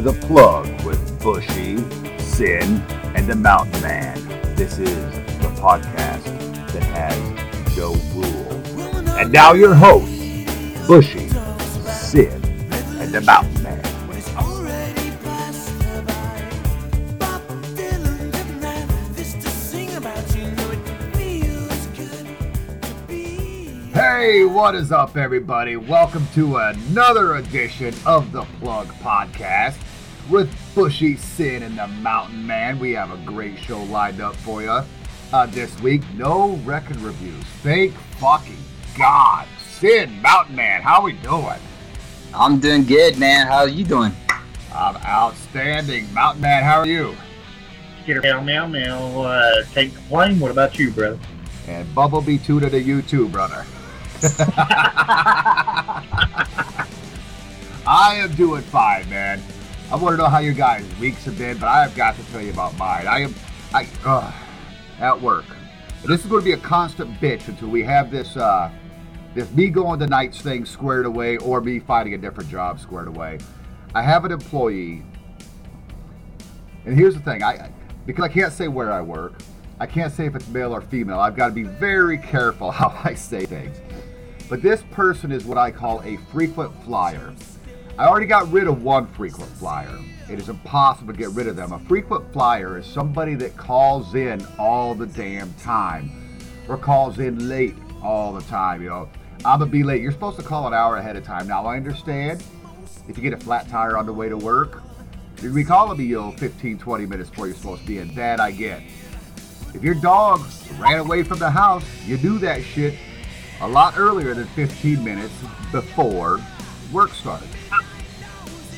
To The Plug with Bushy, Sin, and the Mountain Man. This is the podcast that has no rules. And now your hosts, Bushy, Sin, and the Mountain Man. Hey, what is up, everybody? Welcome to another edition of the Plug Podcast with Bushy Sin and the Mountain Man. We have a great show lined up for you uh, this week. No record reviews. Thank fucking God. Sin, Mountain Man, how we doing? I'm doing good, man. How are you doing? I'm outstanding. Mountain Man, how are you? Skitter meow meow meow. Uh, can't complain. What about you, bro? And Bumblebee Tuda to you too, brother. I am doing fine, man. I want to know how your guys' weeks have been, but I have got to tell you about mine. I am, I, uh, at work. This is going to be a constant bitch until we have this, uh, this me going to nights thing squared away or me finding a different job squared away. I have an employee, and here's the thing: I because I can't say where I work, I can't say if it's male or female. I've got to be very careful how I say things. But this person is what I call a frequent flyer. I already got rid of one frequent flyer. It is impossible to get rid of them. A frequent flyer is somebody that calls in all the damn time or calls in late all the time. You know, I'm gonna be late. You're supposed to call an hour ahead of time. Now I understand if you get a flat tire on the way to work, you're gonna be calling me, you know, 15, 20 minutes before you're supposed to be in. That I get. If your dog ran away from the house, you do that shit a lot earlier than 15 minutes before work started.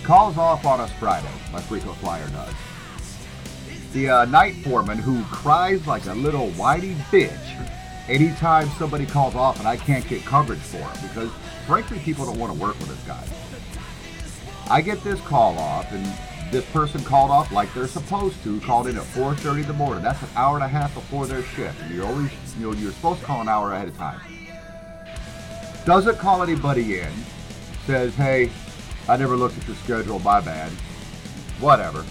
Calls off on us Friday, my frequent flyer does. The uh, night foreman who cries like a little whiny bitch anytime somebody calls off and I can't get coverage for him because frankly people don't want to work with this guy. I get this call off and this person called off like they're supposed to, called in at 4.30 in the morning. That's an hour and a half before their shift. And you're always, you know, you're supposed to call an hour ahead of time doesn't call anybody in, says, hey, I never looked at your schedule, my bad. Whatever.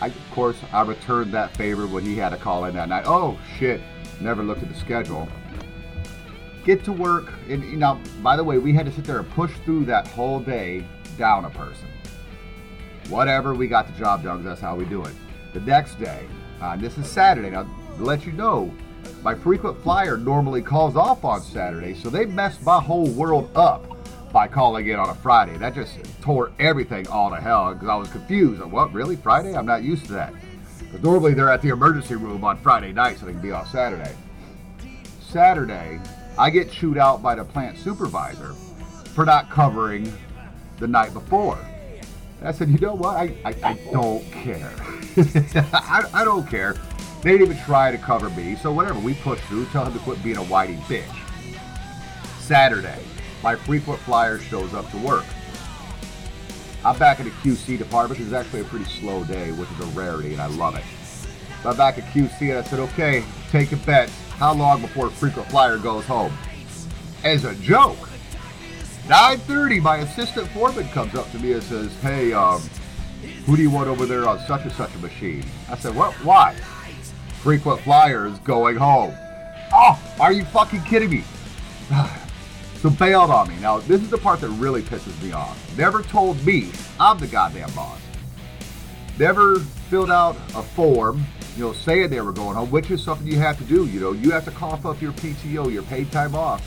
I, of course, I returned that favor when he had a call in that night. Oh, shit, never looked at the schedule. Get to work. And, you know, by the way, we had to sit there and push through that whole day down a person. Whatever, we got the job done. That's how we do it. The next day, uh, this is Saturday. Now, to let you know, my frequent flyer normally calls off on Saturday, so they messed my whole world up by calling in on a Friday. That just tore everything all to hell because I was confused. What, really? Friday? I'm not used to that. Because normally they're at the emergency room on Friday night so they can be off Saturday. Saturday, I get chewed out by the plant supervisor for not covering the night before. And I said, you know what? I, I, I don't care. I, I don't care. They didn't even try to cover me, so whatever, we pushed through, tell him to quit being a whitey bitch. Saturday, my frequent flyer shows up to work. I'm back at the QC department. It's actually a pretty slow day, which is a rarity, and I love it. I'm back at QC, and I said, okay, take a bet. How long before frequent flyer goes home? As a joke, 9.30, my assistant foreman comes up to me and says, hey, um, who do you want over there on such and such a machine? I said, what? Why? frequent flyers going home. Oh, are you fucking kidding me? So bailed on me. Now, this is the part that really pisses me off. Never told me I'm the goddamn boss. Never filled out a form, you know, saying they were going home, which is something you have to do. You know, you have to cough up your PTO, your paid time off.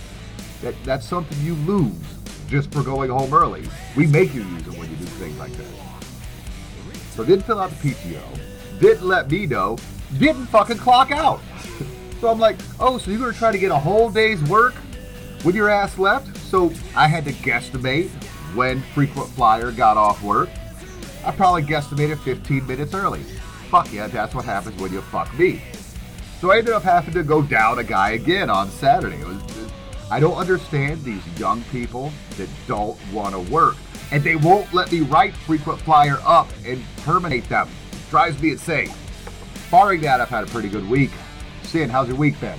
That that's something you lose just for going home early. We make you use it when you do things like that. So didn't fill out the PTO. Didn't let me know didn't fucking clock out. So I'm like, oh, so you're gonna try to get a whole day's work when your ass left? So I had to guesstimate when frequent flyer got off work. I probably guesstimated 15 minutes early. Fuck yeah, that's what happens when you fuck me. So I ended up having to go down a guy again on Saturday. I don't understand these young people that don't want to work. And they won't let me write frequent flyer up and terminate them. Drives me insane barring that, I've had a pretty good week. Sin, how's your week been?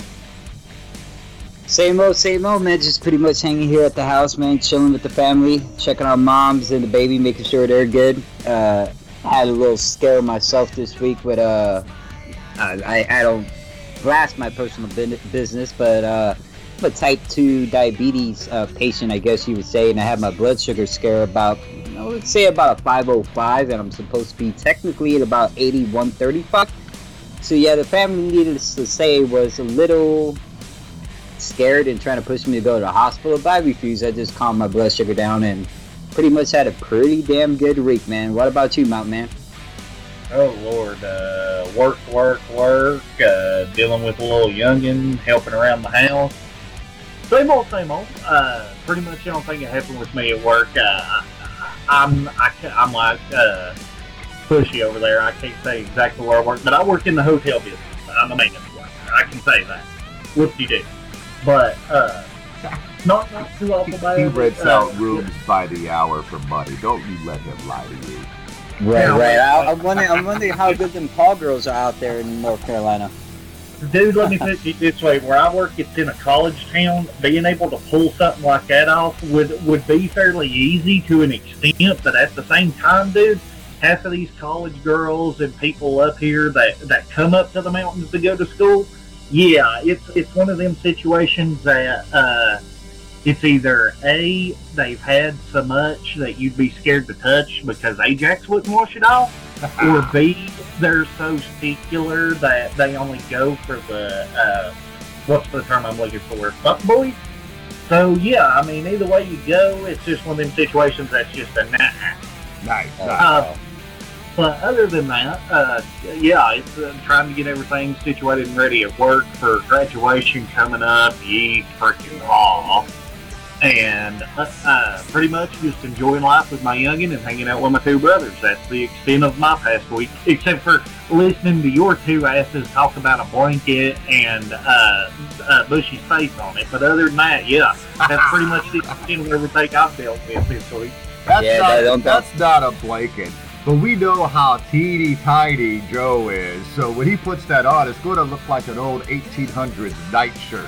Same old, same old, man. Just pretty much hanging here at the house, man. Chilling with the family, checking on moms and the baby, making sure they're good. Uh, had a little scare myself this week, but uh, I, I don't blast my personal business, but uh, I'm a type 2 diabetes uh, patient, I guess you would say, and I had my blood sugar scare about, I would say about a 505, and I'm supposed to be technically at about 8135. So yeah, the family needless to say was a little scared and trying to push me to go to the hospital, but I refused. I just calmed my blood sugar down and pretty much had a pretty damn good week, man. What about you, Mount Man? Oh Lord, uh, work, work, work. Uh, dealing with a little youngin, helping around the house. Same old, same old. Uh, pretty much the only thing that happened with me at work. Uh, I'm I, I'm like uh, Bushy over there. I can't say exactly where I work, but I work in the hotel business. I'm a maintenance worker. I can say that. Whoop de doo. But uh, not not too awful bad. He rents uh, out rooms by the hour for money. Don't you let him lie to you. Right, yeah, right. I, am wondering, I'm wondering how good them call girls are out there in North Carolina. Dude, let me put it this way: where I work, it's in a college town. Being able to pull something like that off would would be fairly easy to an extent, but at the same time, dude, half of these college girls and people up here that that come up to the mountains to go to school yeah, it's it's one of them situations that uh, it's either a they've had so much that you'd be scared to touch because Ajax wouldn't wash it off, or b they're so particular that they only go for the uh, what's the term I'm looking for, fuck boys. So yeah, I mean either way you go, it's just one of them situations that's just a nah. Nice. Uh, but other than that, uh, yeah, it's uh, trying to get everything situated and ready at work for graduation coming up. Ye freaking off. And uh, uh, pretty much just enjoying life with my youngin and hanging out with my two brothers. That's the extent of my past week, except for listening to your two asses talk about a blanket and uh, uh, Bushy's face on it. But other than that, yeah, that's pretty much the extent of everything I've dealt with this week. That's, yeah, not, that's not a blanket. But we know how teeny tiny Joe is, so when he puts that on, it's going to look like an old 1800s nightshirt.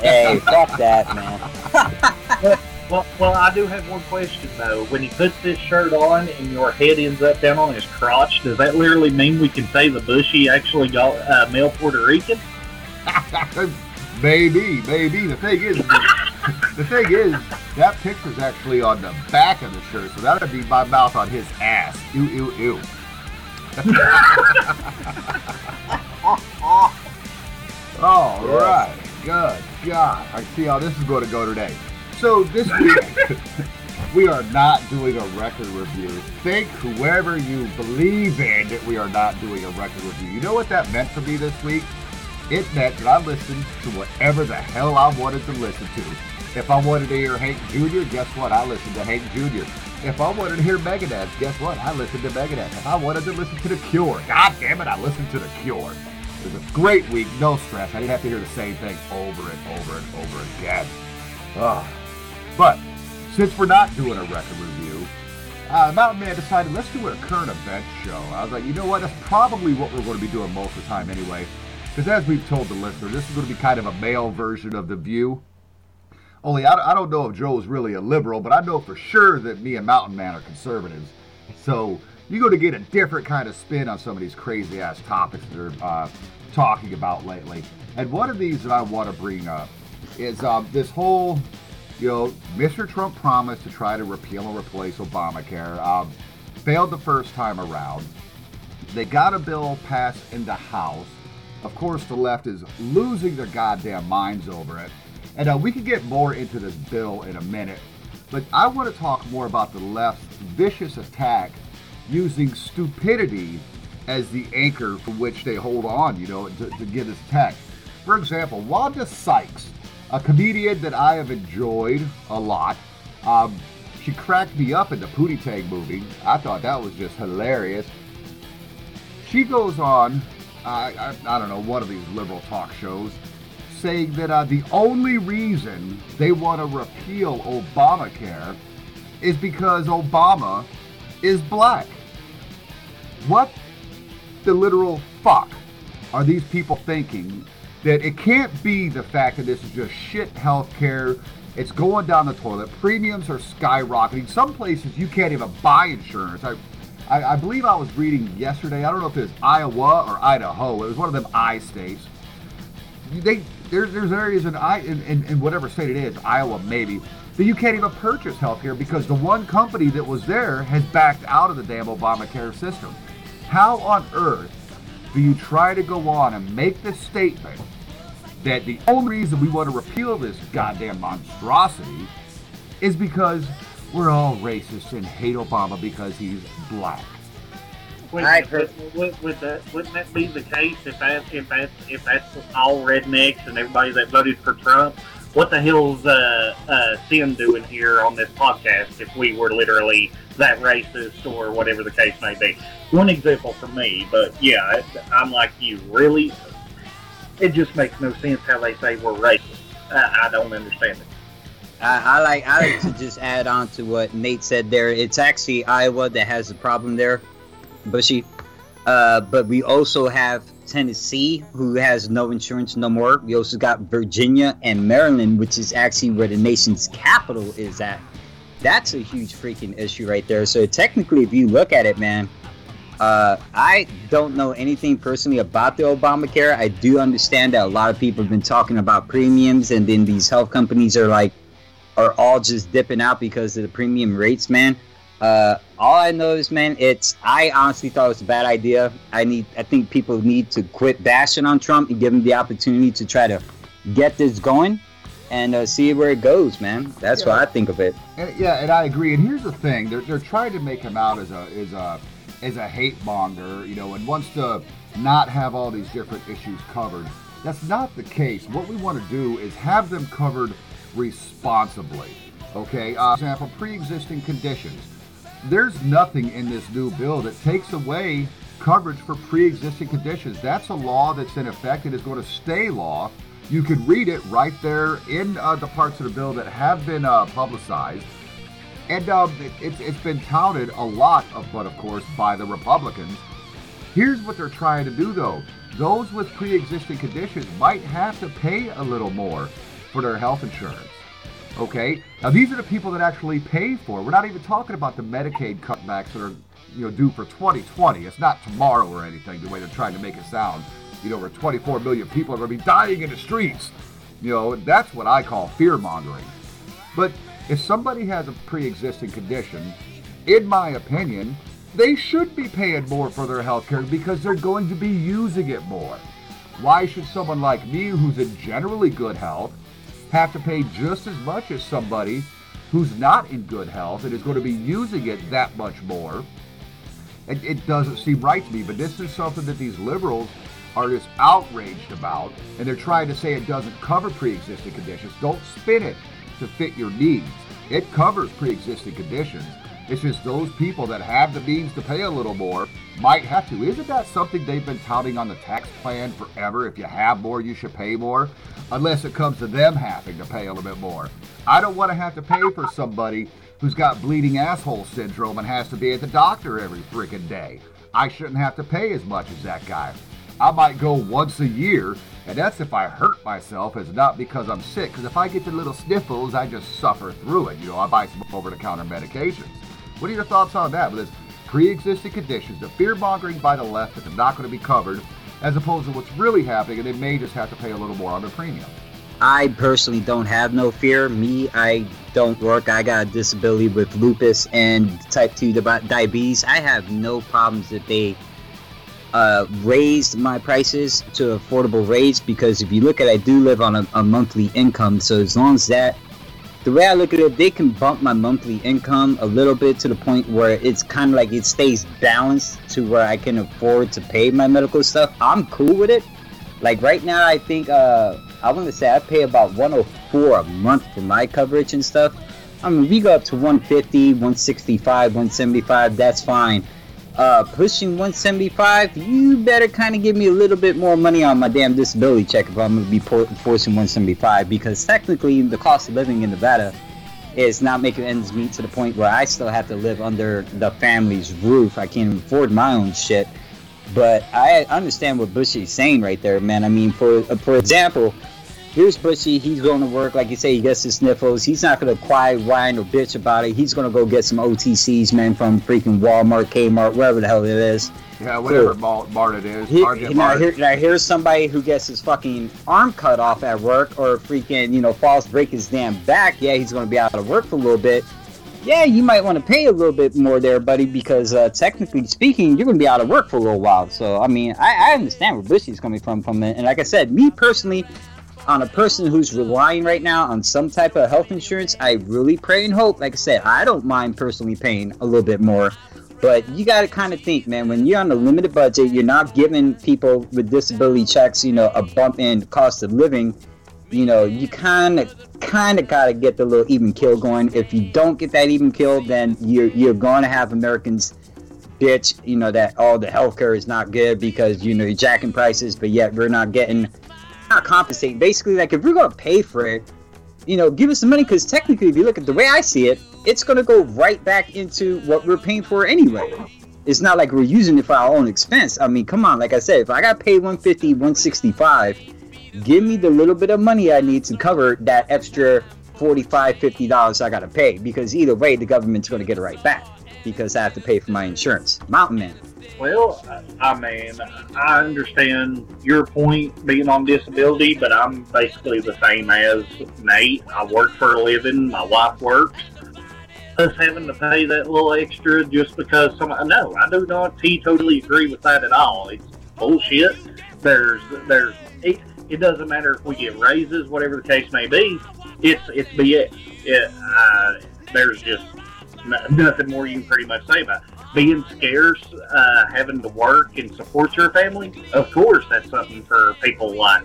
Hey, fuck that, man. well, well, I do have one question though. When he puts this shirt on and your head ends up down on his crotch, does that literally mean we can say the bushy actually got uh, male Puerto Rican? maybe, maybe. The thing is, the thing is, that picture's actually on the back of the shirt, so that would be my mouth on his ass. Ew, ew, ew. All right, good God. I see how this is going to go today. So this week, we are not doing a record review. Think whoever you believe in that we are not doing a record review. You know what that meant for me this week? It meant that I listened to whatever the hell I wanted to listen to if I wanted to hear Hank Jr., guess what? I listened to Hank Jr. If I wanted to hear Megadeth, guess what? I listened to Megadeth. If I wanted to listen to The Cure, God damn it, I listened to The Cure. It was a great week, no stress. I didn't have to hear the same thing over and over and over again. Ugh. But since we're not doing a record review, uh, Mountain Man decided let's do a current event show. I was like, you know what? That's probably what we're going to be doing most of the time anyway. Because as we've told the listener, this is going to be kind of a male version of The View. Only I, I don't know if Joe's really a liberal, but I know for sure that me and Mountain Man are conservatives. So you're going to get a different kind of spin on some of these crazy ass topics that are uh, talking about lately. And one of these that I want to bring up is um, this whole, you know, Mr. Trump promised to try to repeal and replace Obamacare. Um, failed the first time around. They got a bill passed in the House. Of course, the left is losing their goddamn minds over it. And uh, we can get more into this bill in a minute, but I want to talk more about the left's vicious attack using stupidity as the anchor from which they hold on, you know, to, to give this attack. For example, Wanda Sykes, a comedian that I have enjoyed a lot, um, she cracked me up in the Pootie Tang movie. I thought that was just hilarious. She goes on, I, I, I don't know, one of these liberal talk shows, saying that uh, the only reason they want to repeal Obamacare is because Obama is black. What the literal fuck are these people thinking that it can't be the fact that this is just shit healthcare. It's going down the toilet. Premiums are skyrocketing. Some places you can't even buy insurance. I, I, I believe I was reading yesterday. I don't know if it was Iowa or Idaho. It was one of them I states. They there's there's areas in I in, in, in whatever state it is, Iowa maybe, that you can't even purchase health care because the one company that was there has backed out of the damn Obamacare system. How on earth do you try to go on and make this statement that the only reason we want to repeal this goddamn monstrosity is because we're all racist and hate Obama because he's black? Wait, I would, would, would that, wouldn't that be the case if that if that if that's all rednecks and everybody that voted for Trump? What the hell's uh, uh, Sin doing here on this podcast if we were literally that racist or whatever the case may be? One example for me, but yeah, I'm like you. Really, it just makes no sense how they say we're racist. I, I don't understand it. I, I like I like to just add on to what Nate said there. It's actually Iowa that has the problem there, Bushy. Uh, but we also have Tennessee, who has no insurance no more. We also got Virginia and Maryland, which is actually where the nation's capital is at. That's a huge freaking issue right there. So technically, if you look at it, man, uh, I don't know anything personally about the Obamacare. I do understand that a lot of people have been talking about premiums, and then these health companies are like, are all just dipping out because of the premium rates, man. Uh, all I know is, man, it's. I honestly thought it was a bad idea. I need. I think people need to quit bashing on Trump and give him the opportunity to try to get this going and uh, see where it goes, man. That's Yeah. what I think of it. And, yeah, and I agree. And here's the thing: they're, they're trying to make him out as a as a as a hate monger, you know, and wants to not have all these different issues covered. That's not the case. What we want to do is have them covered responsibly. Okay, uh, for example, pre-existing conditions. There's nothing in this new bill that takes away coverage for pre-existing conditions. That's a law that's in effect and is going to stay law. You can read it right there in uh, the parts of the bill that have been uh, publicized. And um, it, it's, it's been touted a lot, of, but of course, by the Republicans. Here's what they're trying to do, though. Those with pre existing conditions might have to pay a little more for their health insurance. Okay? Now, these are the people that actually pay for it. We're not even talking about the Medicaid cutbacks that are you know, due for 2020. It's not tomorrow or anything, the way they're trying to make it sound. You know, where 24 million people are going to be dying in the streets. You know, that's what I call fear mongering. But if somebody has a pre existing condition, in my opinion, they should be paying more for their health care because they're going to be using it more. Why should someone like me, who's in generally good health, have to pay just as much as somebody who's not in good health and is going to be using it that much more? It, it doesn't seem right to me, but this is something that these liberals are just outraged about, and they're trying to say it doesn't cover pre-existing conditions. Don't spin it to fit your needs. It covers pre-existing conditions. It's just those people that have the means to pay a little more might have to. Isn't that something they've been touting on the tax plan forever? If you have more, you should pay more, unless it comes to them having to pay a little bit more. I don't want to have to pay for somebody who's got bleeding asshole syndrome and has to be at the doctor every freaking day. I shouldn't have to pay as much as that guy. I might go once a year, and that's if I hurt myself. It's not because I'm sick. Because if I get the little sniffles, I just suffer through it. You know, I buy some over-the-counter medications. What are your thoughts on that? With this pre-existing conditions, the fear-mongering by the left that they're not going to be covered, as opposed to what's really happening, and they may just have to pay a little more on their premium. I personally don't have no fear. Me, I don't work. I got a disability with lupus and type 2 diabetes. I have no problems that they uh, raised my prices to affordable rates because if you look at it, I do live on a, a monthly income. So as long as that, the way I look at it, they can bump my monthly income a little bit to the point where it's kind of like it stays balanced to where I can afford to pay my medical stuff. I'm cool with it. Like right now, I think uh, I want to say I pay about 104 a month for my coverage and stuff. I mean, we go up to 150, 165, 175. That's fine. Uh, pushing 175, you better kind of give me a little bit more money on my damn disability check if I'm gonna be por- forcing 175 because technically the cost of living in Nevada is not making ends meet to the point where I still have to live under the family's roof. I can't afford my own shit. But I understand what Bushy's saying right there, man. I mean, for for example, here's Bushy. He's going to work, like you say, he gets the sniffles. He's not going to cry, whine, or bitch about it. He's going to go get some OTCs, man, from freaking Walmart, Kmart, wherever the hell it is. Yeah, whatever cool. Mart it is. He, now, here, now, here's somebody who gets his fucking arm cut off at work or freaking, you know, falls, break his damn back. Yeah, he's going to be out of work for a little bit. Yeah, you might want to pay a little bit more there, buddy, because uh, technically speaking, you're going to be out of work for a little while. So, I mean, I, I understand where Bushy's coming from from it. And like I said, me personally, on a person who's relying right now on some type of health insurance, I really pray and hope. Like I said, I don't mind personally paying a little bit more but you got to kind of think, man, when you're on a limited budget, you're not giving people with disability checks, you know, a bump in cost of living. You know, you kind of kind of got to get the little even kill going. If you don't get that even kill, then you're you're going to have Americans bitch, you know, that all oh, the healthcare is not good because you know you're jacking prices, but yet we're not getting not compensating. Basically, like if we're to pay for it, you know, give us the money because technically, if you look at the way I see it, it's to go right back into what we're paying for anyway. It's not like we're using it for our own expense. I mean, come on, like I said, if I got paid 150, 165, give me the little bit of money I need to cover that extra 45 50 dollars I got to pay because either way the government's to get it right back because I have to pay for my insurance. Mountain Man. Well, I mean, I understand your point being on disability, but I'm basically the same as Nate. I work for a living. My wife works. Us having to pay that little extra just because some no, I do not totally agree with that at all. It's bullshit. There's there's it, it doesn't matter if we get raises, whatever the case may be. It's it's BS. It, uh, there's just nothing more you can pretty much say about it being scarce, uh, having to work and support your family, of course, that's something for people like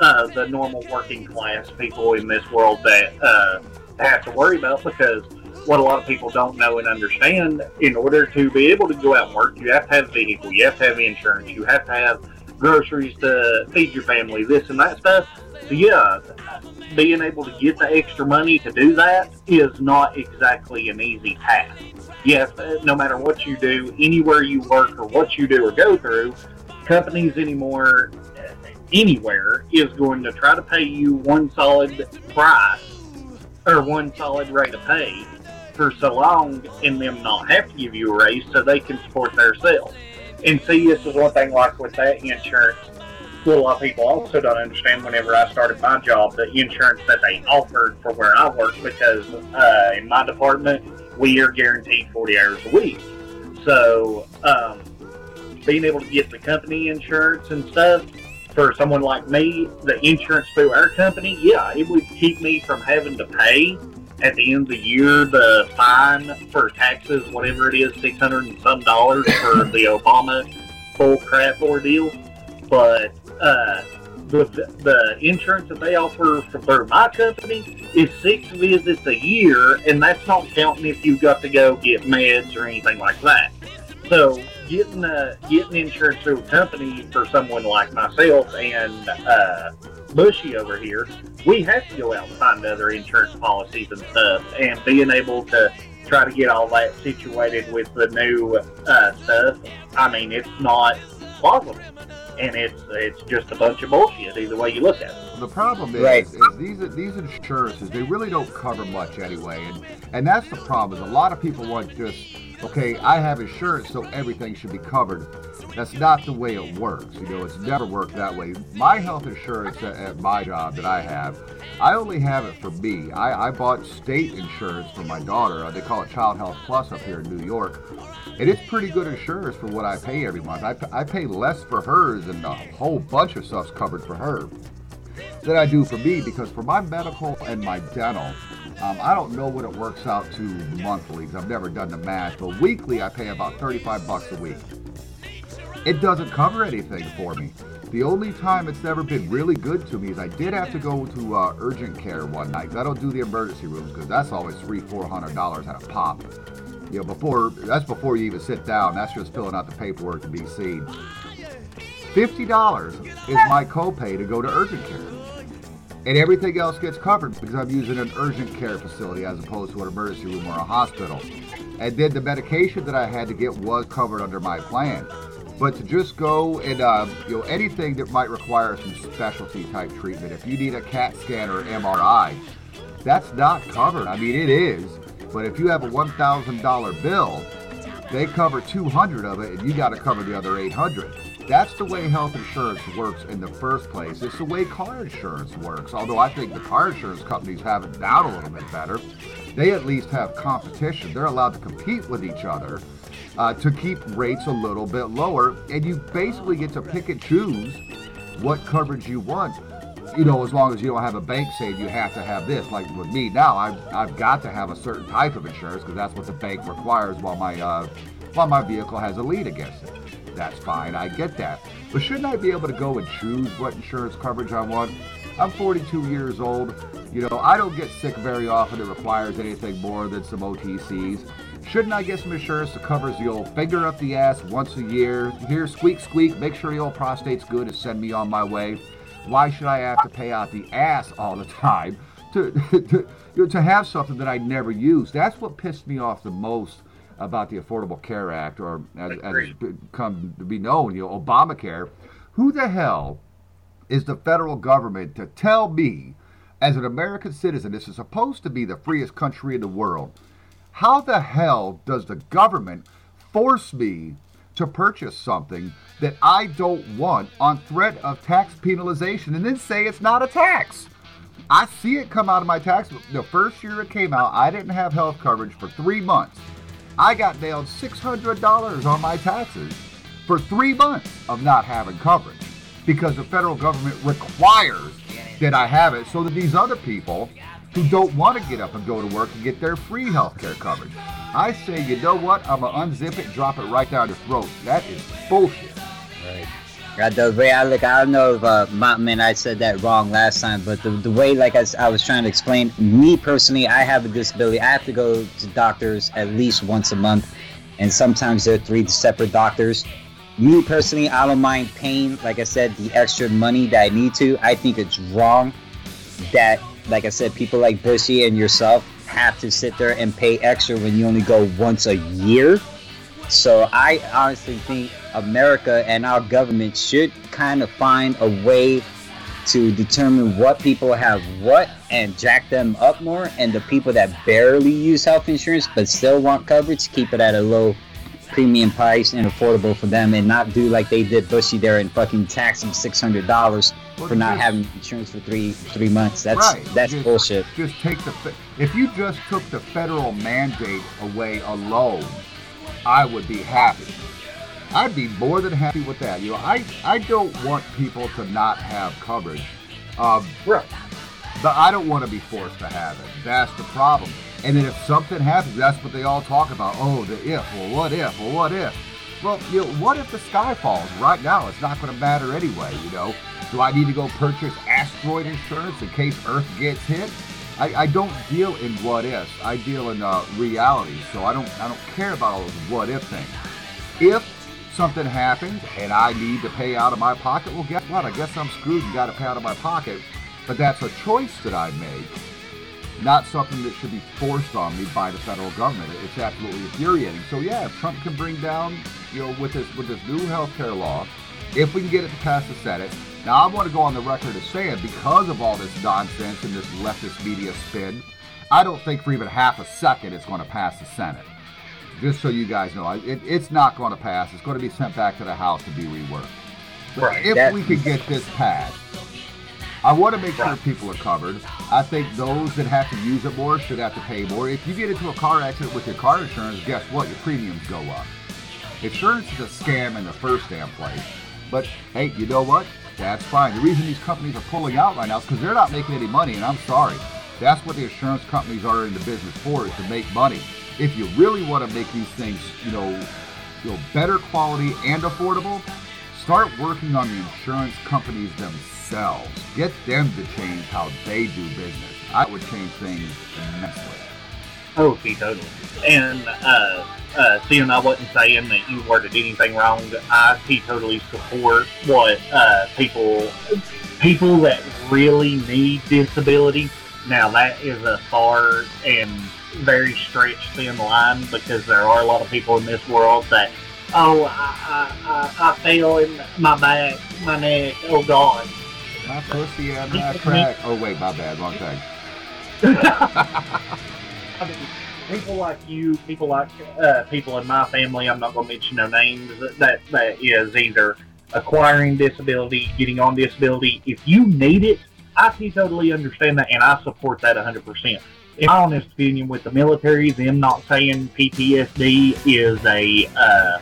uh, the normal working class people in this world that uh, have to worry about because what a lot of people don't know and understand, in order to be able to go out and work, you have to have a vehicle, you have to have insurance, you have to have groceries to feed your family, this and that stuff. So yeah, being able to get the extra money to do that is not exactly an easy task yes, uh, no matter what you do, anywhere you work or what you do or go through, companies anymore, uh, anywhere, is going to try to pay you one solid price or one solid rate of pay for so long and them not have to give you a raise so they can support themselves. And see, this is one thing like with that insurance, what a lot of people also don't understand whenever I started my job, the insurance that they offered for where I work because uh, in my department, we are guaranteed 40 hours a week. So, um, being able to get the company insurance and stuff for someone like me, the insurance through our company, yeah, it would keep me from having to pay at the end of the year the fine for taxes, whatever it is, six hundred and some dollars for the Obama full crap ordeal. But uh, the, the insurance that they offer for my company is six visits a year, and that's not counting if you've got to go get meds or anything like that. So getting uh, getting insurance through a company for someone like myself and uh, Bushy over here, we have to go out and find other insurance policies and stuff, and being able to try to get all that situated with the new uh, stuff. I mean, it's not plausible and it's it's just a bunch of bullshit either way you look at it. The problem is, right. is these these insurances they really don't cover much anyway, and and that's the problem. Is a lot of people want just okay, I have insurance, so everything should be covered. That's not the way it works. You know, it's never worked that way. My health insurance at, at my job that I have, I only have it for me. I, I bought state insurance for my daughter. Uh, they call it Child Health Plus up here in New York and it's pretty good insurance for what I pay every month. I, I pay less for hers and a whole bunch of stuff's covered for her than I do for me because for my medical and my dental, um, I don't know what it works out to monthly because I've never done the math, but weekly I pay about 35 bucks a week. It doesn't cover anything for me. The only time it's ever been really good to me is I did have to go to uh, urgent care one night. I don't do the emergency rooms because that's always three, four hundred dollars at a pop. You know, before that's before you even sit down. That's just filling out the paperwork to be seen. Fifty dollars is my copay to go to urgent care, and everything else gets covered because I'm using an urgent care facility as opposed to an emergency room or a hospital. And then the medication that I had to get was covered under my plan. But to just go and uh, you know anything that might require some specialty type treatment, if you need a CAT scan or MRI, that's not covered. I mean, it is, but if you have a $1,000 bill, they cover 200 of it, and you got to cover the other 800. That's the way health insurance works in the first place. It's the way car insurance works. Although I think the car insurance companies have it down a little bit better. They at least have competition. They're allowed to compete with each other uh, to keep rates a little bit lower, and you basically get to pick and choose what coverage you want. You know, as long as you don't have a bank saying you have to have this. Like with me now, I've, I've got to have a certain type of insurance because that's what the bank requires while my uh, while my vehicle has a lead against it that's fine. I get that. But shouldn't I be able to go and choose what insurance coverage I want? I'm 42 years old. You know, I don't get sick very often. It requires anything more than some OTCs. Shouldn't I get some insurance that covers the old finger up the ass once a year? Here, squeak, squeak, make sure the old prostate's good and send me on my way. Why should I have to pay out the ass all the time to, to, to have something that I never use? That's what pissed me off the most about the Affordable Care Act, or as, as it's come to be known, you know, Obamacare. Who the hell is the federal government to tell me, as an American citizen, this is supposed to be the freest country in the world? How the hell does the government force me to purchase something that I don't want on threat of tax penalization and then say it's not a tax? I see it come out of my tax. The first year it came out, I didn't have health coverage for three months. I got nailed $600 on my taxes for three months of not having coverage because the federal government requires that I have it so that these other people who don't want to get up and go to work and get their free health care coverage. I say, you know what? I'm going to unzip it, drop it right down your throat. That is bullshit. Right. The way I look, I don't know if uh, man, I said that wrong last time, but the, the way, like I, I was trying to explain, me personally, I have a disability. I have to go to doctors at least once a month, and sometimes there are three separate doctors. Me personally, I don't mind paying, like I said, the extra money that I need to. I think it's wrong that, like I said, people like Bushy and yourself have to sit there and pay extra when you only go once a year. So I honestly think America and our government should kind of find a way to determine what people have what and jack them up more and the people that barely use health insurance but still want coverage keep it at a low premium price and affordable for them and not do like they did bushy there and fucking tax them six hundred dollars well, for not just, having insurance for three three months that's right. that's just, bullshit just take the if you just took the federal mandate away alone i would be happy I'd be more than happy with that. You know, I, I don't want people to not have coverage. Um. But I don't want to be forced to have it. That's the problem. And then if something happens, that's what they all talk about. Oh, the if, well, what if, well, what if. Well, you know, what if the sky falls? Right now, it's not going to matter anyway, you know. Do I need to go purchase asteroid insurance in case Earth gets hit? I, I don't deal in what ifs. I deal in uh, reality. So I don't I don't care about all those what if things. If something happens and I need to pay out of my pocket, well, guess what? I guess I'm screwed and got to pay out of my pocket. But that's a choice that I make, not something that should be forced on me by the federal government. It's absolutely infuriating. So yeah, if Trump can bring down, you know, with this with this new health care law, if we can get it to pass the Senate. Now I want to go on the record as saying because of all this nonsense and this leftist media spin, I don't think for even half a second it's going to pass the Senate just so you guys know, it, it's not going to pass. It's going to be sent back to the House to be reworked. But right. If we could get this passed, I want to make sure people are covered. I think those that have to use it more should have to pay more. If you get into a car accident with your car insurance, guess what? Your premiums go up. Insurance is a scam in the first damn place. But hey, you know what? That's fine. The reason these companies are pulling out right now is because they're not making any money, and I'm sorry. That's what the insurance companies are in the business for, is to make money if you really want to make these things, you know, you know, better quality and affordable, start working on the insurance companies themselves. Get them to change how they do business. I would change things immensely. Oh, totally. And uh, uh, seeing I wasn't saying that you were worded anything wrong, I totally support what uh, people people that really need disability. Now that is a far and very stretched thin line because there are a lot of people in this world that oh, I, I, I, I fell in my back, my neck. Oh God. My pussy and my crack. Oh wait, my bad, wrong thing. I mean, people like you, people like uh, people in my family. I'm not going to mention their names. That that is either acquiring disability, getting on disability. If you need it, I can totally understand that, and I support that 100. percent In my honest opinion, with the military, them not saying PTSD is a uh,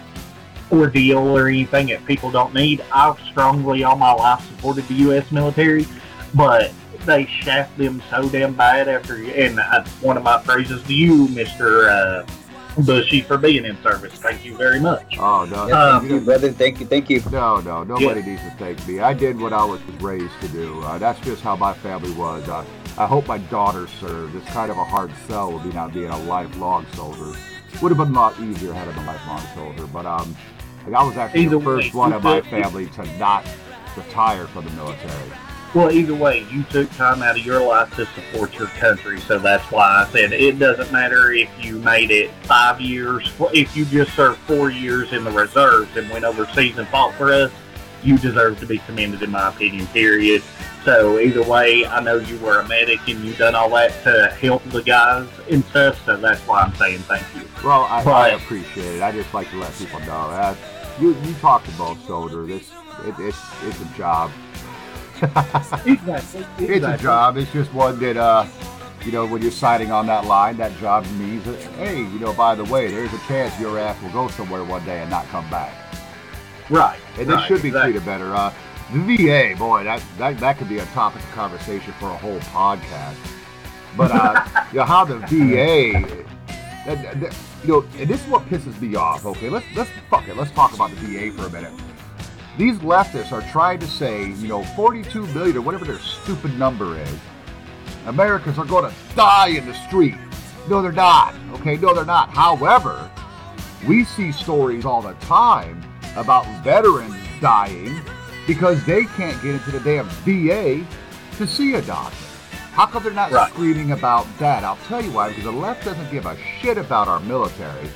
ordeal or anything that people don't need. I've strongly all my life supported the U.S. military, but they shaft them so damn bad after. And uh, one of my praises to you, Mister uh, Bushy, for being in service. Thank you very much. Oh no, Um, thank you, brother. Thank you. Thank you. no, no, nobody needs to thank me. I did what I was raised to do. Uh, that's just how my family was. Uh, I hope my daughter served. It's kind of a hard sell with me not being a lifelong soldier. Would have been a lot easier had I been a lifelong soldier, but um, like, I was actually Either the first way, one of my family to not retire from the military. Well, either way, you took time out of your life to support your country, so that's why I said it doesn't matter if you made it five years, if you just served four years in the reserves and went overseas and fought for us, you deserve to be commended, in my opinion, period. So either way, I know you were a medic and you done all that to help the guys and stuff, so that's why I'm saying thank you. Well, I, I appreciate it. I just like to let people know that you you talk to both soldiers. It's it, it's it's a job. Exactly. It's a job. It's just one that, uh, you know, when you're signing on that line, that job means that, hey, you know, by the way, there's a chance your ass will go somewhere one day and not come back. Right. And right, this should be exactly. treated better. Uh, the VA, boy, that, that that could be a topic of conversation for a whole podcast. But uh, you know, how the VA, that- that- you know, and this is what pisses me off. Okay, let's let's fuck it. Let's talk about the VA for a minute. These leftists are trying to say, you know, 42 million or whatever their stupid number is, Americans are going to die in the street. No, they're not. Okay, no, they're not. However, we see stories all the time about veterans dying because they can't get into the damn VA to see a doctor. How come they're not Right. screaming about that? I'll tell you why, because the left doesn't give a shit about our military.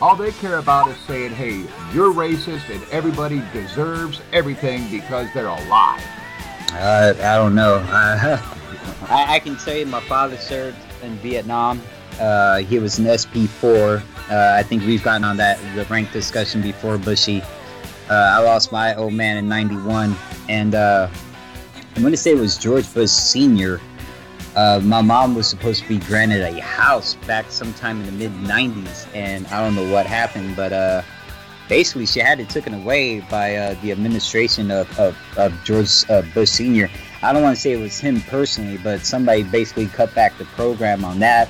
All they care about is saying, hey, you're racist and everybody deserves everything because they're alive. Uh, I don't know. Uh, I, I can tell you, my father served in Vietnam. Uh, he was an SP4. Uh, I think we've gotten on that the rank discussion before, Bushy. Uh, I lost my old man in '91, and uh, I'm going to say it was George Bush Senior. Uh, my mom was supposed to be granted a house back sometime in the mid '90s, and I don't know what happened, but uh, basically she had it taken away by uh, the administration of, of, of George uh, Bush Sr. I don't want to say it was him personally, but somebody basically cut back the program on that.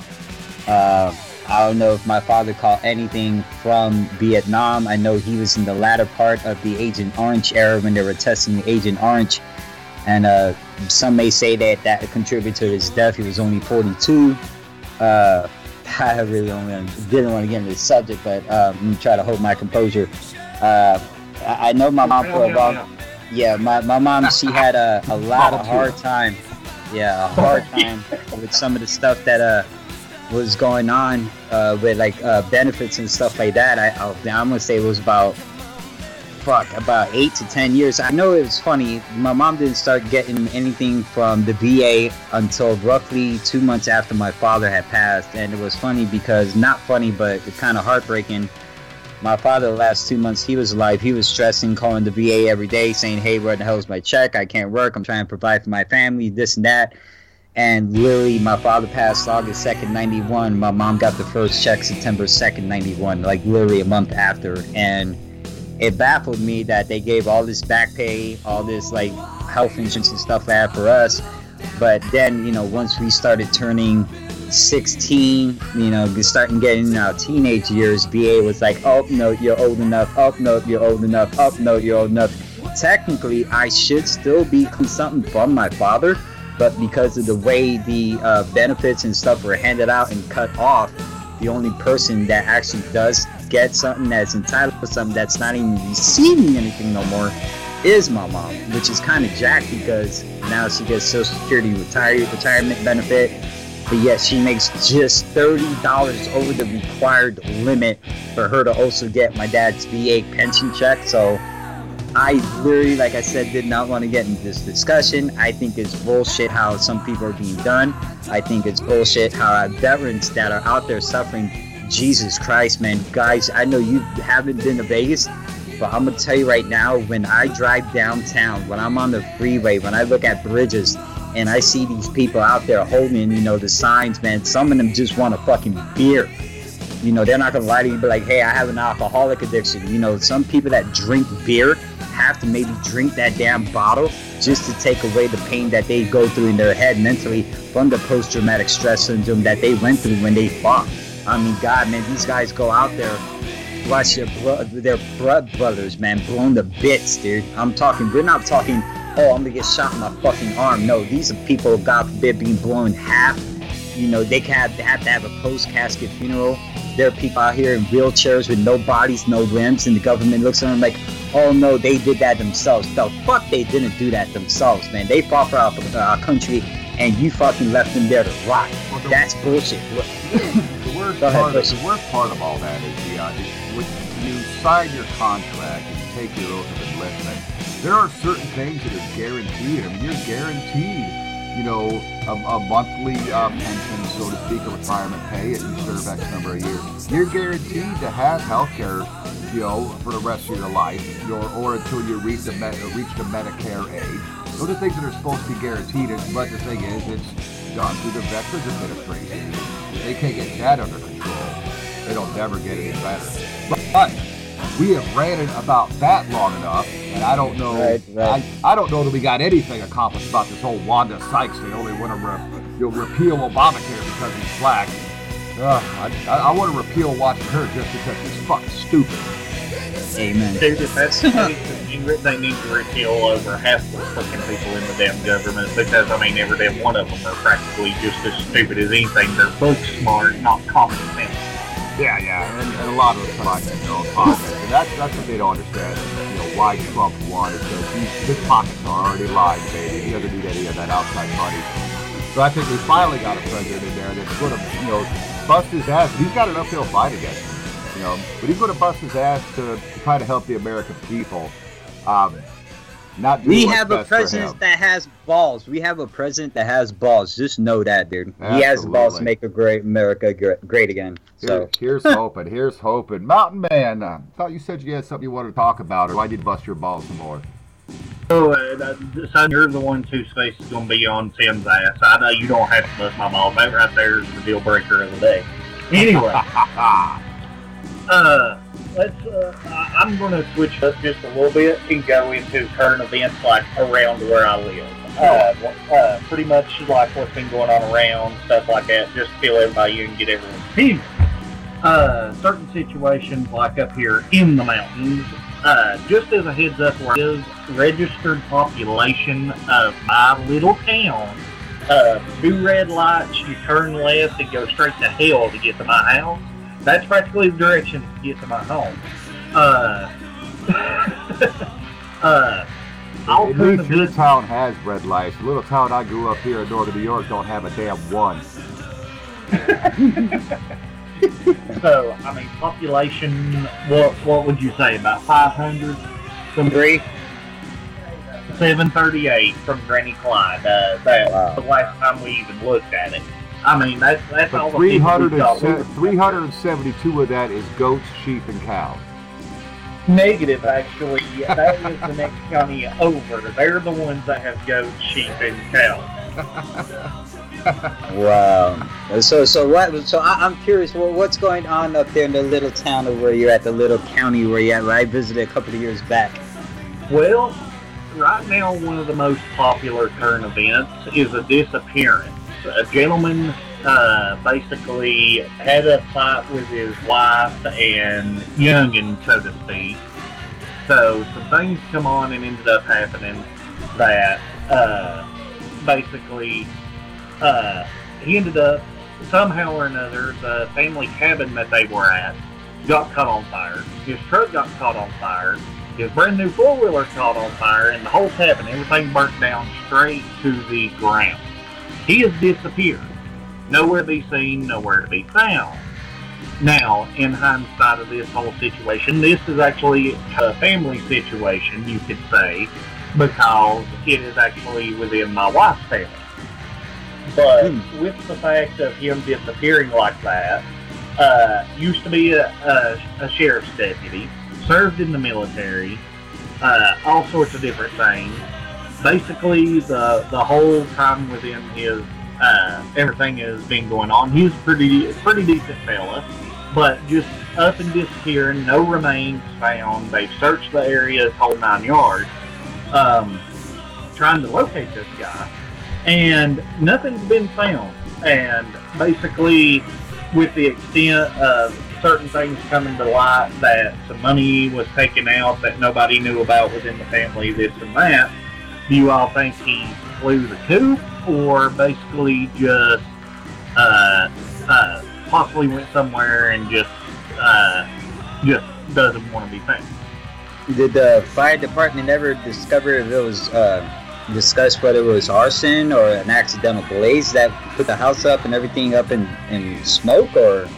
Uh, I don't know if my father caught anything from Vietnam. I know he was in the latter part of the Agent Orange era when they were testing the Agent Orange. And uh, some may say that that contributed to his death. He was only 42. Uh, I really only didn't want to get into the subject, but um, I'm try to hold my composure. Uh, I, I know my mom for a long, yeah, my, my mom she had a, a lot of hard time, yeah, a hard time with some of the stuff that uh was going on uh, with like uh, benefits and stuff like that. I I'm gonna say it was about fuck about eight to ten years. I know it was funny. My mom didn't start getting anything from the VA until roughly two months after my father had passed, and it was funny because not funny, but kind of heartbreaking. My father, the last two months he was alive, he was stressing, calling the VA every day, saying, "Hey, where the hell is my check? I can't work. I'm trying to provide for my family, this and that." And literally, my father passed August 2nd, 91. My mom got the first check September 2nd, 91, like literally a month after. And it baffled me that they gave all this back pay, all this like health insurance and stuff like that for us. But then, you know, once we started turning 16, you know, starting getting in our teenage years, VA was like, oh, no, you're old enough. Oh, no, you're old enough. Oh, no, you're old enough. Technically, I should still be something from my father, but because of the way the uh, benefits and stuff were handed out and cut off, the only person that actually does get something that's entitled to something that's not even receiving anything no more is my mom, which is kind of jacked because now she gets Social Security retire- retirement benefit. but yet she makes just thirty dollars over the required limit for her to also get my dad's VA pension check. So I literally, like I said, did not want to get into this discussion. I think it's bullshit how some people are being done. I think it's bullshit how our veterans that are out there suffering. Jesus Christ, man, guys, I know you haven't been to Vegas, but I'm gonna tell you right now, when I drive downtown, when I'm on the freeway, when I look at bridges, and I see these people out there holding, you know, the signs, man. Some of them just want a fucking beer. You know, they're not gonna lie to you, but like, hey, I have an alcoholic addiction. You know, some people that drink beer have to maybe drink that damn bottle just to take away the pain that they go through in their head mentally from the post-traumatic stress syndrome that they went through when they fought. I mean, God, man, these guys go out there, watch their blood, their blood brothers, man, blown to bits, dude. I'm talking. We're not talking. Oh, I'm gonna get shot in my fucking arm. No, these are people, God forbid, being blown half. You know, they have, they have to have a post-casket funeral. There are people out here in wheelchairs with no bodies, no limbs, and the government looks at them like, oh no, they did that themselves. The fuck they didn't do that themselves, man. They fought for our, our country, and you fucking left them there to rot. That's bullshit. The worst, Go ahead, part of, Chris. the worst part of all that is the uh, when you sign your contract and you take your oath of enlistment. There are certain things that are guaranteed. I mean, you're guaranteed, you know, a, a monthly uh, pension, so to speak, a retirement pay if you serve X number of years. You're guaranteed to have health care, you know, for the rest of your life, you or until you reach the med- reach the Medicare age. Those are things that are supposed to be guaranteed. But the thing is, it's gone through the Veterans Administration. They can't get that under control. It'll never get any better. But we have ranted about that long enough, and I don't know. Right, right. I, I don't know that we got anything accomplished about this whole Wanda Sykes. They only want to re, you know, repeal Obamacare because he's black. Ugh, I, I, I want to repeal watching her just because she's fucking stupid. Amen. Dude, if that's the case, they need to repeal over half the fucking people in the damn government because, I mean, every damn one of them are practically just as stupid as anything. They're book smart, not common sense. Yeah, yeah, and, and a lot of them come out in their own pockets, and that's that's what they don't understand. You know why Trump won is because he's, his pockets are already lined, baby. He doesn't need any of that outside money. So I think we finally got a president in there that's going to, you know, bust his ass. He's got an uphill fight against him, you know, but he's going to bust his ass to, to try to help the American people. Um, not We have a best for him. president that has balls. We have a president that has balls. Just know that, dude. He has balls to make a great America great again. So Here, here's hoping. Here's hoping. Mountain Man, uh, thought you said you had something you wanted to talk about, or I did bust your balls some more. So, uh, that- son, you're the one whose face is going to be on Tim's ass. I know you don't have to bust my balls. That right there is the deal breaker of the day. Anyway. Uh, let's. Uh, I'm going to switch up just a little bit and go into current events like around where I live. Uh, uh, pretty much like what's been going on around stuff like that. Just feel everybody you can get everyone's opinion. Uh, certain situations like up here in the mountains. Uh, just as a heads up, where is registered population of my little town. Uh, two red lights, you turn left and go straight to hell to get to my house that's practically the direction to get to my home. Uh, uh, I'll At turn the least your good. town has red lights. The little town I grew up here in northern New York don't have a damn one. So, I mean, population. What what would you say? About five hundred. From three. 738 from Granny Clyde. Uh, that Wow. the last time we even looked at it. I mean, that's that's all the people we thought. We 300 372 of that is goats, sheep, and cows. Negative, actually. That is the next county over. They're the ones that have goats, sheep, and cows. Wow. So so what? So I, I'm curious. Well, what's going on up there in the little town of where you're at, the little county where you're at? Where I visited a couple of years back. Well, right now, one of the most popular current events is a disappearance. A gentleman uh, basically had a fight with his wife and youngin, so to speak. So some things come on and ended up happening that uh, basically uh, he ended up somehow or another the family cabin that they were at got caught on fire. His truck got caught on fire. His brand new four wheeler caught on fire, and the whole cabin, everything burnt down straight to the ground. He has disappeared. nowhere to be seen, nowhere to be found. Now, in hindsight of this whole situation, this is actually a family situation, you could say, because it is actually within my wife's family. But with the fact of him disappearing like that, uh, used to be a, a, a sheriff's deputy, served in the military, uh, all sorts of different things. Basically, the the whole time within his uh, everything has been going on. He's pretty pretty decent fella, but just up and disappearing, no remains found. They've searched the area, whole nine yards, um, trying to locate this guy, and nothing's been found. And basically, with the extent of certain things coming to light that some money was taken out that nobody knew about within the family, this and that, do you all think he flew the coop or basically just uh, uh, possibly went somewhere and just uh, just doesn't want to be found? Did the fire department ever discover if it was uh, discussed whether it was arson or an accidental blaze that put the house up and everything up in, in smoke, or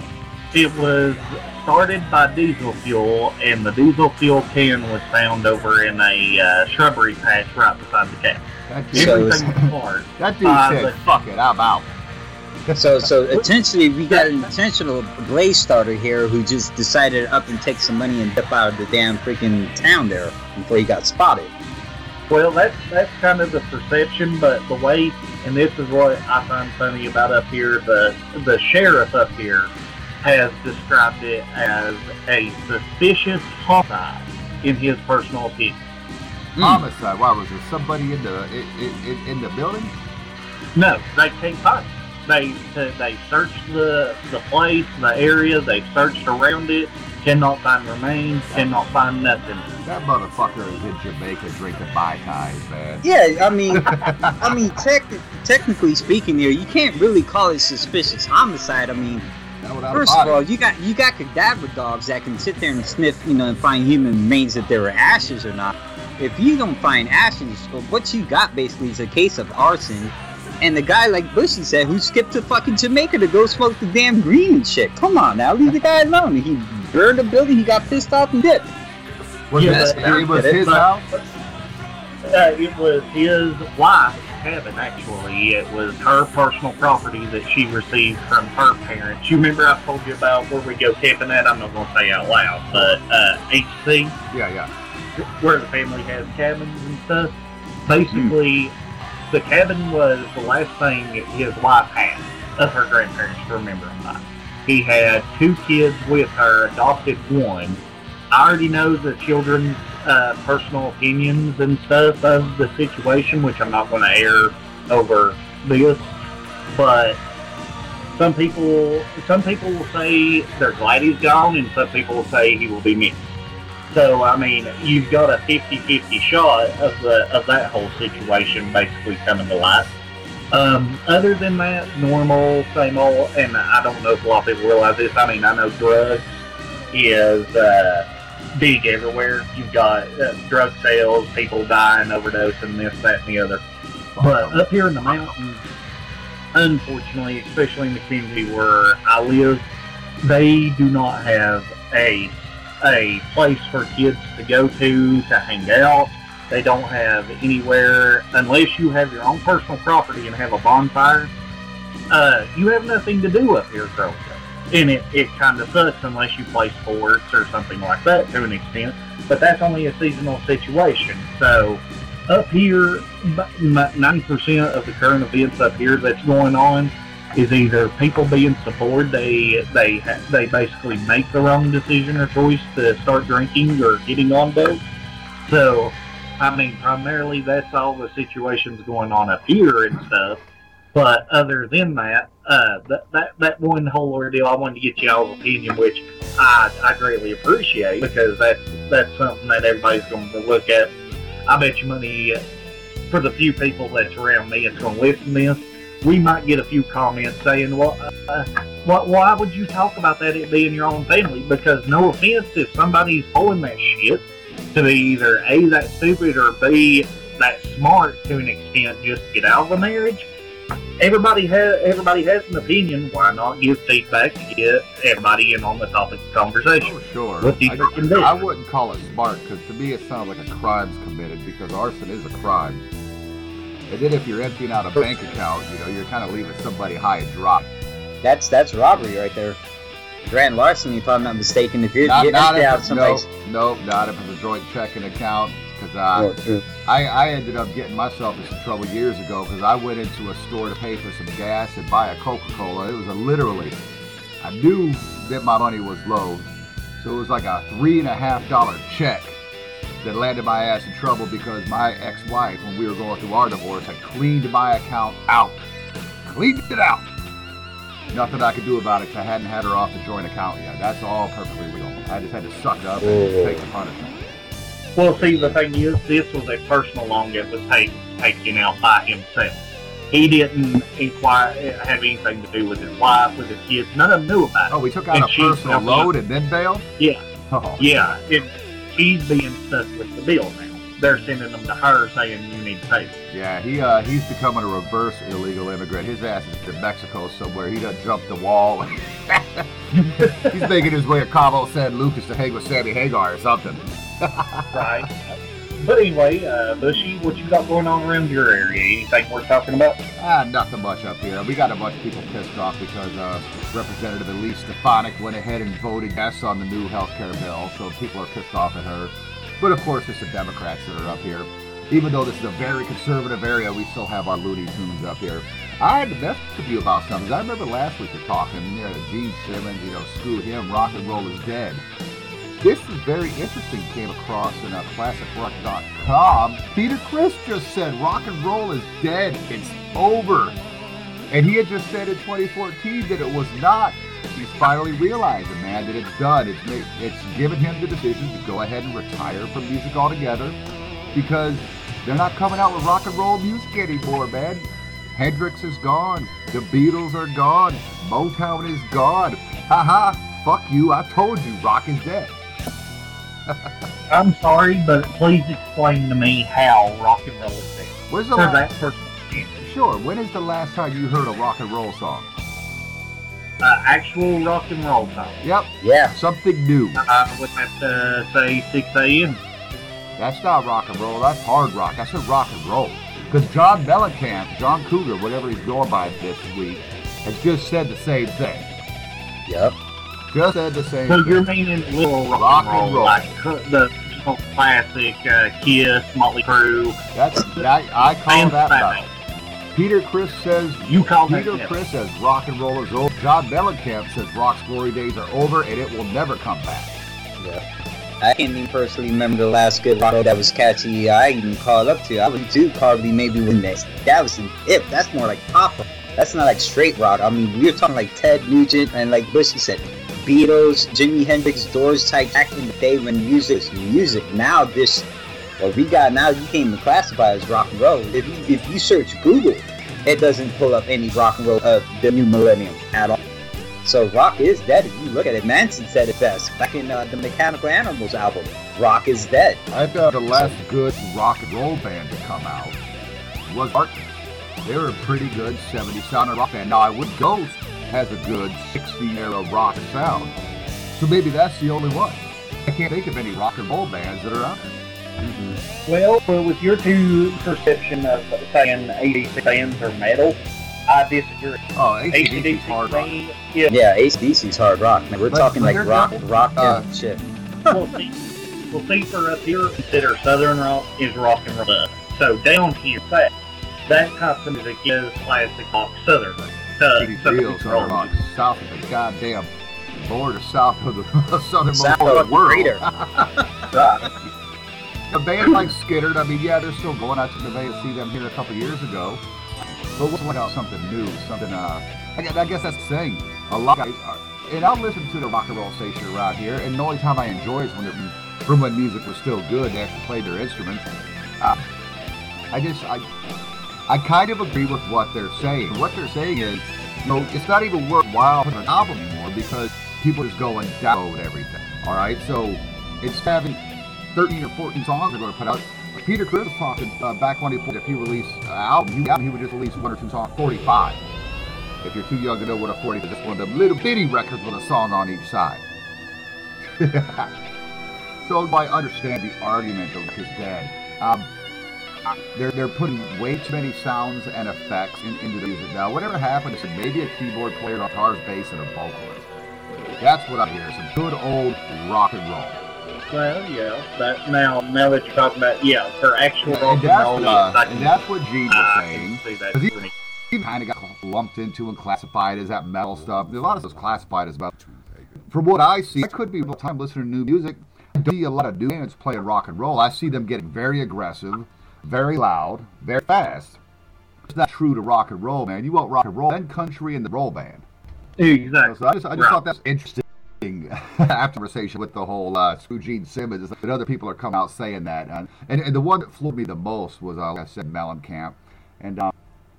It was started by diesel fuel, and the diesel fuel can was found over in a uh, shrubbery patch right beside the cabin. That dude, So Everything was hard. that dude uh, said, "Fuck it, I'm out." so so intentionally we got an intentional blaze starter here who just decided up and take some money and dip out of the damn freaking town there before he got spotted. Well, that's that's kind of the perception, but the way, and this is what I find funny about up here, the the sheriff up here has described it as a suspicious homicide in his personal opinion. Hmm. Homicide. Why was there somebody in the in, in, in the building? No, they can't find. it. They they searched the the place, the area. They've searched around it. Cannot find remains. Cannot find nothing. That motherfucker is in Jamaica drinking mai tais, man. Yeah, I mean, I mean, tech, technically speaking, here you can't really call it suspicious homicide. I mean, That without a first of body. all, you got you got cadaver dogs that can sit there and sniff, you know, and find human remains if there were ashes or not. If you don't find ashes, well, what you got basically is a case of arson. And the guy, like Bushy said, who skipped to fucking Jamaica to go smoke the damn green and shit. Come on now, leave the guy alone. He burned a building, he got pissed off and dipped. was Yeah, it, it was his but- house? Uh, it was his wife's cabin, actually. It was her personal property that she received from her parents. You remember I told you about where we go camping at? I'm not going to say out loud, but uh, HC, Yeah, yeah. where the family has cabins and stuff. Basically, the cabin was the last thing his wife had of her grandparents to remember him by. He had two kids with her, adopted one. I already know the children's uh, personal opinions and stuff of the situation, which I'm not going to air over this. But some people, some people will say they're glad he's gone, and some people will say he will be missed. So I mean, you've got a 50-50 shot of the of that whole situation basically coming to light. Um, other than that, normal, same old, and I don't know if a lot of people realize this. I mean, I know drugs is uh, big everywhere. You've got uh, drug sales, people dying, overdosing, this, that, and the other. But up here in the mountains, unfortunately, especially in the community where I live, they do not have a a place for kids to go to to hang out. They don't have anywhere unless you have your own personal property and have a bonfire. Uh, you have nothing to do up here growing up, and it, it kind of sucks unless you play sports or something like that to an extent. But that's only a seasonal situation. So up here, ninety percent of the current events up here that's going on is either people being so bored they they they basically make the wrong decision or choice to start drinking or getting on dope. So, I mean, primarily that's all the situations going on up here and stuff. But other than that, uh, that, that that one whole ordeal, I wanted to get y'all's opinion, which I, I greatly appreciate because that's that's something that everybody's going to look at. I bet you money uh, for the few people that's around me that's going to listen to this, we might get a few comments saying, "Well, uh, why, why would you talk about that it being your own family?" Because no offense, if somebody's pulling that shit to be either a that stupid or b that smart to an extent just get out of a marriage, everybody has everybody has an opinion. Why not give feedback to get everybody in on the topic of conversation? Oh, sure. What do you I, freaking do? I wouldn't call it smart because to me it sounds like a crime's committed because arson is a crime. And then if you're emptying out a bank account, you know, you're kind of leaving somebody high and dry. That's that's robbery right there. Grand larceny, if I'm not mistaken. If you're Not, getting not out if it's, somebody's. no, no, not if it's a joint checking account. Because true. I, I ended up getting myself in some trouble years ago because I went into a store to pay for some gas and buy a Coca-Cola. It was a literally, I knew that my money was low, so it was like a three and a half dollar check that landed my ass in trouble because my ex-wife, when we were going through our divorce, had cleaned my account out, cleaned it out. Nothing I could do about it I hadn't had her off the joint account yet. That's all perfectly legal. I just had to suck it up and take the punishment. Well, see, the thing is, this was a personal loan that was taken taken out by himself. He didn't inquire, have anything to do with his wife, with his kids. None of them knew about it. Oh, we took out And a personal load and then bailed? Yeah. Oh, Yeah, and he's being stuck with the bill now. They're sending them to her saying you need to pay. Yeah, he uh, he's becoming a reverse illegal immigrant. His ass is in Mexico somewhere. He done jumped the wall. he's making his way to Cabo San Lucas to hang with Sammy Hagar or something. Right. But anyway, uh, Bushy, what you got going on around your area? Anything worth talking about? Ah, nothing much up here. We got a bunch of people pissed off because uh, Representative Elise Stefanik went ahead and voted yes on the new health care bill, so people are pissed off at her. But of course, it's the Democrats that are up here. Even though this is a very conservative area, we still have our Looney Tunes up here. I had to mess with you about something. I remember last week you're talking, you know, Gene Simmons, you know, screw him, rock and roll is dead. This is very interesting. Came across in uh, ClassicRock.com. Peter Criss just said rock and roll is dead. It's over. And he had just said in 2014 that it was not. He's finally realizing, man, that it's done. It's made, it's given him the decision to go ahead and retire from music altogether because they're not coming out with rock and roll music anymore, man. Hendrix is gone. The Beatles are gone. Motown is gone. Haha. Fuck you. I told you, rock is dead. I'm sorry, but please explain to me how rock and roll is dead. When's the For last? that person. Sure. When is the last time you heard a rock and roll song? Uh, actual rock and roll song. Yep. Yeah. Something new. I would have to say Sixx:A.M. That's not rock and roll. That's hard rock. I said rock and roll. Because John Mellencamp, John Cougar, whatever he's going by this week, has just said the same thing. Yep. Just said the same So thing. you're meaning little rock, Rock and and roll, roll. like the classic uh, Kiss, Motley Crue. That's that, I call Fans that Batman. metal. Peter Criss says You call that Peter metal. Criss says rock and roll is over. John Mellencamp says rock's glory days are over and it will never come back. Yeah. I can't even personally remember the last good rock that was catchy. I even called up to. I would do probably maybe when that that was an hip. That's more like pop. That's not like straight rock. I mean, we were talking like Ted Nugent and like Bushy said, Beatles, Jimi Hendrix, Doors type back in the day when music was music. Now this, what we got now, you can't even classify as rock and roll. If you if you search Google, it doesn't pull up any rock and roll of the new millennium at all. So rock is dead. If you look at it, Manson said it best back in uh, the Mechanical Animals album. Rock is dead. I thought the last good rock and roll band to come out was Darkness. They were a pretty good 70s sounding rock band. Now, I would Ghost has a good 60 era rock sound. So maybe that's the only one. I can't think of any rock and roll bands that are out there. Well, well, with your two perception of saying ACDC fans are metal, I disagree. Oh, ACDC ACDC hard rock. fans, yeah. Yeah, ACDC's hard rock. Man, we're But- talking but like they're rock, different. rock, Uh, yeah, shit. well, see, well, see, for us here, consider Southern rock is rock and roll. So down here, that that type of music is classic rock, Southern rock. Uh, 83 Southern is rock. South of the goddamn border, south of the southernmost South part of of the the world. A band like Skynyrd, I mean, yeah, they're still going. I took the bay to see them here a couple years ago. But what's what else? Something new, something. Uh, I guess, I guess that's the thing. A lot of guys are, and I'll listen to the rock and roll station around here, and the only time I enjoy is when they're from when music was still good. They actually played their instruments. Uh, I just, I, I kind of agree with what they're saying. What they're saying is, you know, it's not even worthwhile putting an album anymore because people just go and download everything. All right, so it's having 13 or 14 songs they're going to put out. Peter Criss was talking uh, back when he played, if he released an album, he, he would just release one or two songs, 45. If you're too young to know what a 40 is, it's one of the little bitty records with a song on each side. so I understand the argument of his dead. Um, they're, they're putting way too many sounds and effects in, into the music now. Whatever happened to maybe a keyboard player, guitars, bass, and a vocalist? That's what I hear. Some good old rock and roll. Well, yeah, but now now that you're talking about yeah, for actual Yeah, rock and roll, uh, can, and that's what Gene was I saying. can see that. 'Cause he- he kind of got lumped into and classified as that metal stuff. There's A lot of stuff's classified as metal. From what I see, I could be the time listening to new music. I don't see a lot of new bands playing rock and roll. I see them getting very aggressive, very loud, very fast. It's not true to rock and roll, man. You want rock and roll, then country and the roll band. Exactly. So I just, I just Right. thought that's interesting. After conversation with the whole uh, Screw Gene Simmons, that other people are coming out saying that, uh, and, and the one that floored me the most was, uh, like I said, Mellencamp, and um,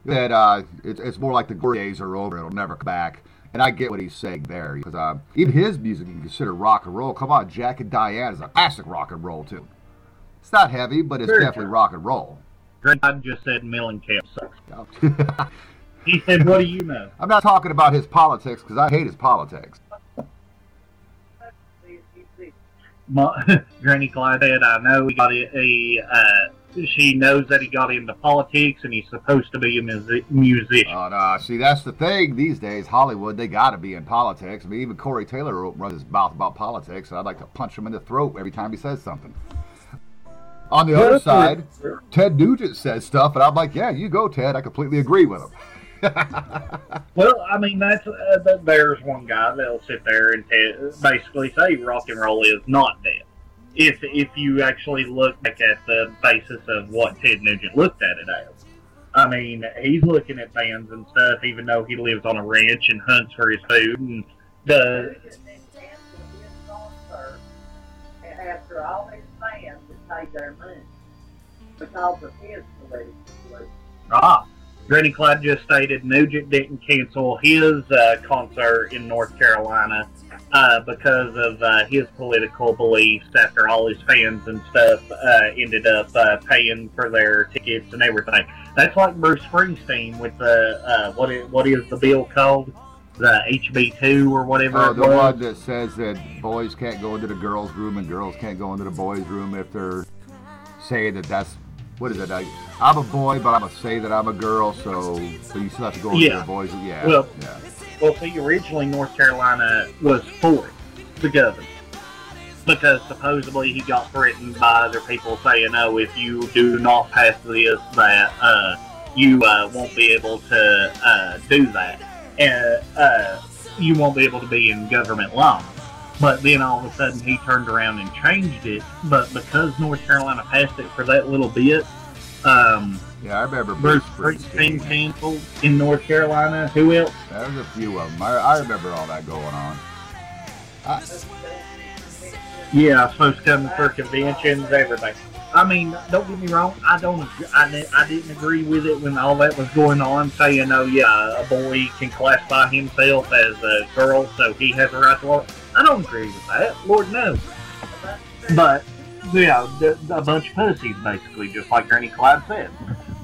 that uh, it's, it's more like the glory days are over; it'll never come back. And I get what he's saying there because uh, even his music you can consider rock and roll. Come on, Jack and Diane is a classic rock and roll too. It's not heavy, but it's Very definitely true. rock and roll. Greg just said Mellencamp sucks. He said, "What do you know?" I'm not talking about his politics because I hate his politics. Granny Clyde said, "I know he got a, a uh, she knows that he got into politics and he's supposed to be a music- musician." Oh no! See, that's the thing these days. Hollywood, they got to be in politics. I mean, even Corey Taylor runs his mouth about politics, and I'd like to punch him in the throat every time he says something. On the other side, Ted Nugent says stuff, and I'm like, "Yeah, you go, Ted. I completely agree with him." Well, I mean, that's uh, th- there's one guy that'll sit there and te- basically say rock and roll is not dead. If if you actually look back at the basis of what Ted Nugent looked at it as, I mean, he's looking at bands and stuff, even though he lives on a ranch and hunts for his food and the after all his fans had their money because of his belief. Ah, Granny Clyde just stated Nugent didn't cancel his uh, concert in North Carolina uh, because of uh, his political beliefs. After all his fans and stuff uh, ended up uh, paying for their tickets and everything. That's like Bruce Springsteen with the uh, what is what is the bill called? The HB two or whatever it the one that says that boys can't go into the girls' room and girls can't go into the boys' room if they're saying that that's what is it? I, I'm a boy, but I'm gonna say that I'm a girl, so so you still have to go into Yeah. the boys' room. Yeah, Well, yeah. Well, see, originally North Carolina was for it, the governor, because supposedly he got threatened by other people saying, "Oh, if you do not pass this, that uh, you uh, won't be able to uh, do that, and uh, you won't be able to be in government law." But then all of a sudden he turned around and changed it. But because North Carolina passed it for that little bit, um, Yeah, I remember Bruce Springsteen canceled in North Carolina. Who else? There's a few of them. I, I remember all that going on. Yeah, supposed to come for conventions, everything. I mean, don't get me wrong. I don't. I, I didn't agree with it when all that was going on, saying, "Oh yeah, a boy can classify himself as a girl, so he has a right to walk." I don't agree with that. Lord knows. But yeah, the, a bunch of pussies, basically, just like Granny Clyde said.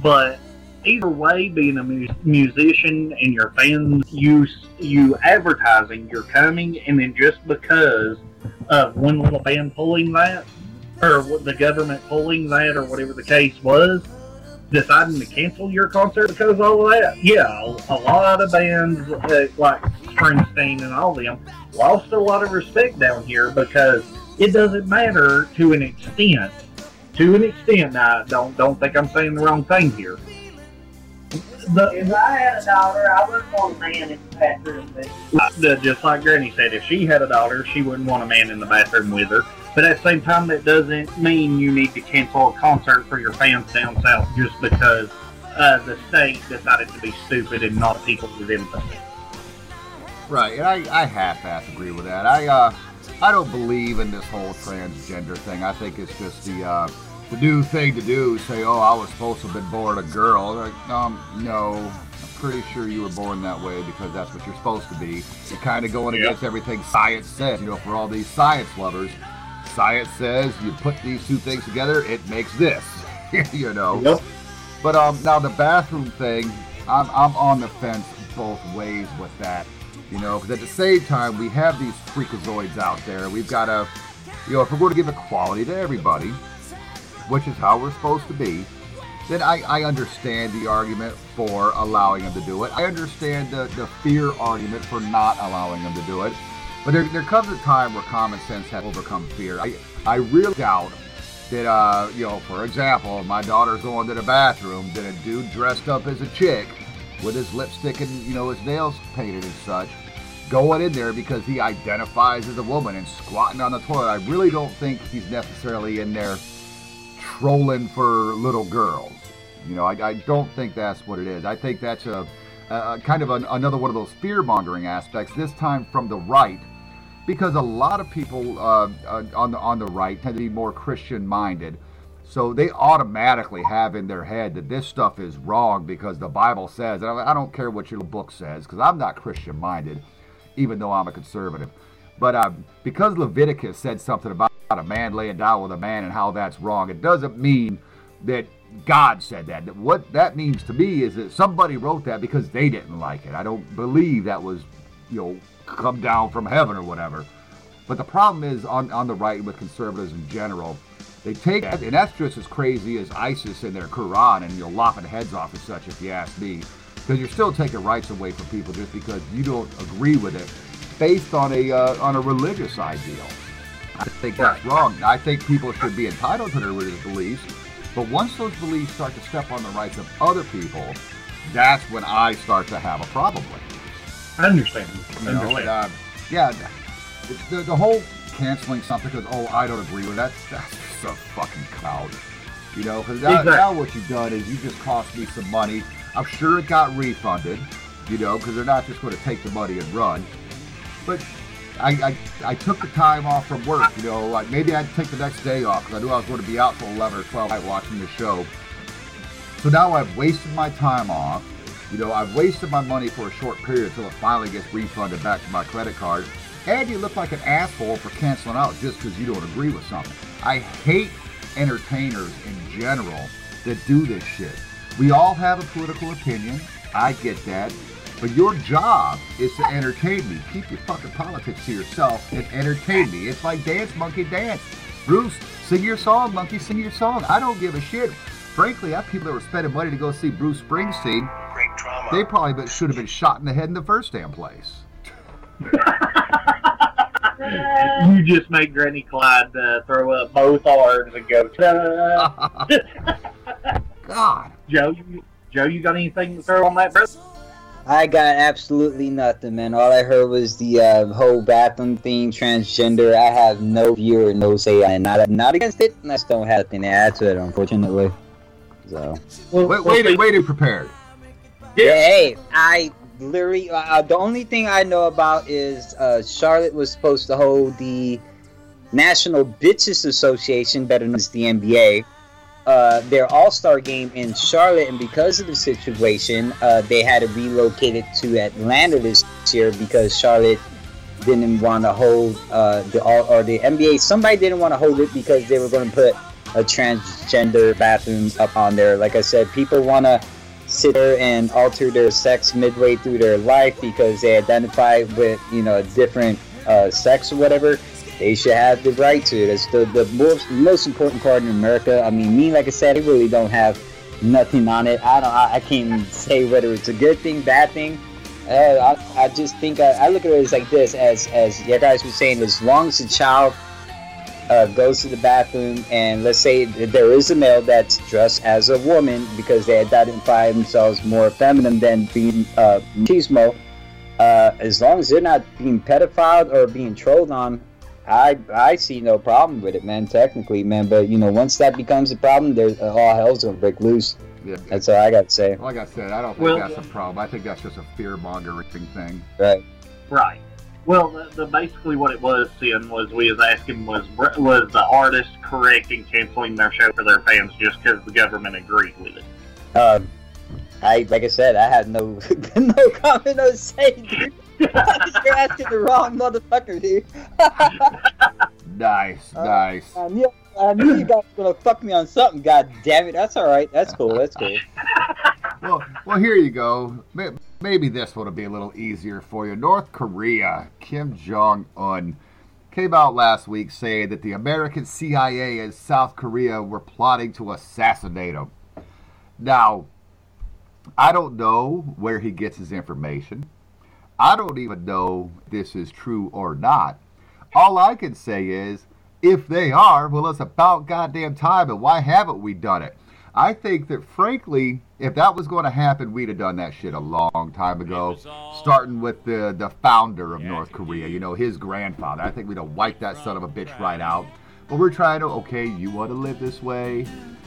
But either way, being a mu- musician and your fans, you you advertising you're coming, and then just because of one little band pulling that, or the government pulling that, or whatever the case was, deciding to cancel your concert because of all of that. Yeah, a, lot of bands like Springsteen and all them lost a lot of respect down here because it doesn't matter to an extent. To an extent, now don't don't think I'm saying the wrong thing here. The, If I had a daughter, I wouldn't want a man in the bathroom with the, just like Granny said, if she had a daughter, she wouldn't want a man in the bathroom with her. But at the same time, that doesn't mean you need to cancel a concert for your fans down south just because uh, the state decided to be stupid and not people within the state. Right, and I, I half-ass agree with that. I uh, I don't believe in this whole transgender thing. I think it's just the uh, the new thing to do. Say, oh, I was supposed to have been born a girl. Like, um, no, I'm pretty sure you were born that way because that's what you're supposed to be. You're kind of going Yeah. against everything science says. You know, for all these science lovers, science says you put these two things together, it makes this. you know. Yep. But um, now the bathroom thing, I'm I'm on the fence both ways with that. You know, because at the same time we have these freakazoids out there. We've got to, you know, if we're going to give equality to everybody, which is how we're supposed to be, then I, I understand the argument for allowing them to do it. I understand the, the fear argument for not allowing them to do it. But there, there comes a time where common sense has overcome fear. I, I really doubt that, uh, you know, for example, my daughter's going to the bathroom, that a dude dressed up as a chick with his lipstick and, you know, his nails painted and such, going in there because he identifies as a woman and squatting on the toilet. I really don't think he's necessarily in there trolling for little girls. You know, I, I don't think that's what it is. I think that's a, a kind of an, another one of those fear mongering aspects. This time from the right, because a lot of people uh, uh, on the on the right tend to be more Christian minded. So they automatically have in their head that this stuff is wrong because the Bible says. And I don't care what your book says because I'm not Christian minded, even though I'm a conservative. But uh, because Leviticus said something about a man laying down with a man and how that's wrong, it doesn't mean that God said that. What that means to me is that somebody wrote that because they didn't like it. I don't believe that was, you know, come down from heaven or whatever. But the problem is on, on the right with conservatives in general, they take that, and that's just as crazy as ISIS in their Quran and you're lopping heads off and such, if you ask me. Because you're still taking rights away from people just because you don't agree with it based on a uh, on a religious ideal. I think that's wrong. I think people should be entitled to their religious beliefs, but once those beliefs start to step on the rights of other people, that's when I start to have a problem with it. I understand. You know, understand. uh, yeah, the, the, whole canceling something because oh I don't agree with that. That's just a fucking cloud. You know, because now, Exactly. now what you've done is you just cost me some money. I'm sure it got refunded. You know, because they're not just going to take the money and run. But I, I, I took the time off from work. You know, like maybe I'd take the next day off because I knew I was going to be out till 11 or 12 night watching the show. So now I've wasted my time off. You know, I've wasted my money for a short period until it finally gets refunded back to my credit card. And you look like an asshole for canceling out just because you don't agree with something. I hate entertainers in general that do this shit. We all have a political opinion. I get that. But your job is to entertain me. Keep your fucking politics to yourself and entertain me. It's like dance, monkey, dance. Bruce, sing your song, monkey, sing your song. I don't give a shit. Frankly, I have people that were spending money to go see Bruce Springsteen. Great drama. They probably been- should have been shot in the head in the first damn place. you just made Granny Clyde uh, throw up both arms and go, "Ta-da." God. Joe, you, Joe, you got anything to throw on that, bro? I got absolutely nothing, man. All I heard was the uh, whole bathroom thing, transgender. I have no view or no say. I'm not, not against it. and I just don't have anything to add to it, unfortunately. So, Well, Wait, well, wait, see, prepared. Yeah, hey, I literally, uh, uh, the only thing I know about is uh, Charlotte was supposed to hold the National Bitches Association, better known as the NBA, uh, their All Star game in Charlotte, and because of the situation, uh, they had to relocate it to Atlanta this year because Charlotte didn't want to hold uh, the all or the NBA. Somebody didn't want to hold it because they were going to put a transgender bathroom up on there. Like I said, people want to sit there and alter their sex midway through their life because they identify with you know a different uh, sex or whatever they should have the right to it. It's the, the most, most important part in America. I mean, me, like I said, I really don't have nothing on it. I don't. I, I can't say whether it's a good thing, bad thing. Uh, I, I just think I, I look at it as like this, as as you guys were saying, as long as the child uh, goes to the bathroom and let's say there is a male that's dressed as a woman because they identify themselves more feminine than being uh, machismo, uh, as long as they're not being pedophiled or being trolled on, I I see no problem with it, man. Technically, man, but you know, once that becomes a problem, there's uh, all hell's gonna break loose. Yeah. That's all I got to say. Like I said, I don't think Well- that's a problem. I think that's just a fear mongering thing. Right. Right. Well, the, the basically what it was, Sin, was we was asking was was the artist correct in canceling their show for their fans just because the government agreed with it? Um, I like I said, I had no no comment to say, dude. You're asking the wrong motherfucker, dude. Nice, Uh, nice. Um, yeah, I knew you guys were gonna fuck me on something. God damn it. That's all right. That's cool. That's cool. well, well, here you go. Maybe this one will be a little easier for you. North Korea, Kim Jong Un came out last week saying that the American CIA and South Korea were plotting to assassinate him. Now, I don't know where he gets his information. I don't even know this is true or not. All I can say is, if they are, well, it's about goddamn time, and why haven't we done it? I think that, frankly, if that was going to happen, we'd have done that shit a long time ago, starting with the, the founder of North Korea, you know, his grandfather. I think we'd have wiped that son of a bitch right out. But we're trying to, okay, you want to live this way?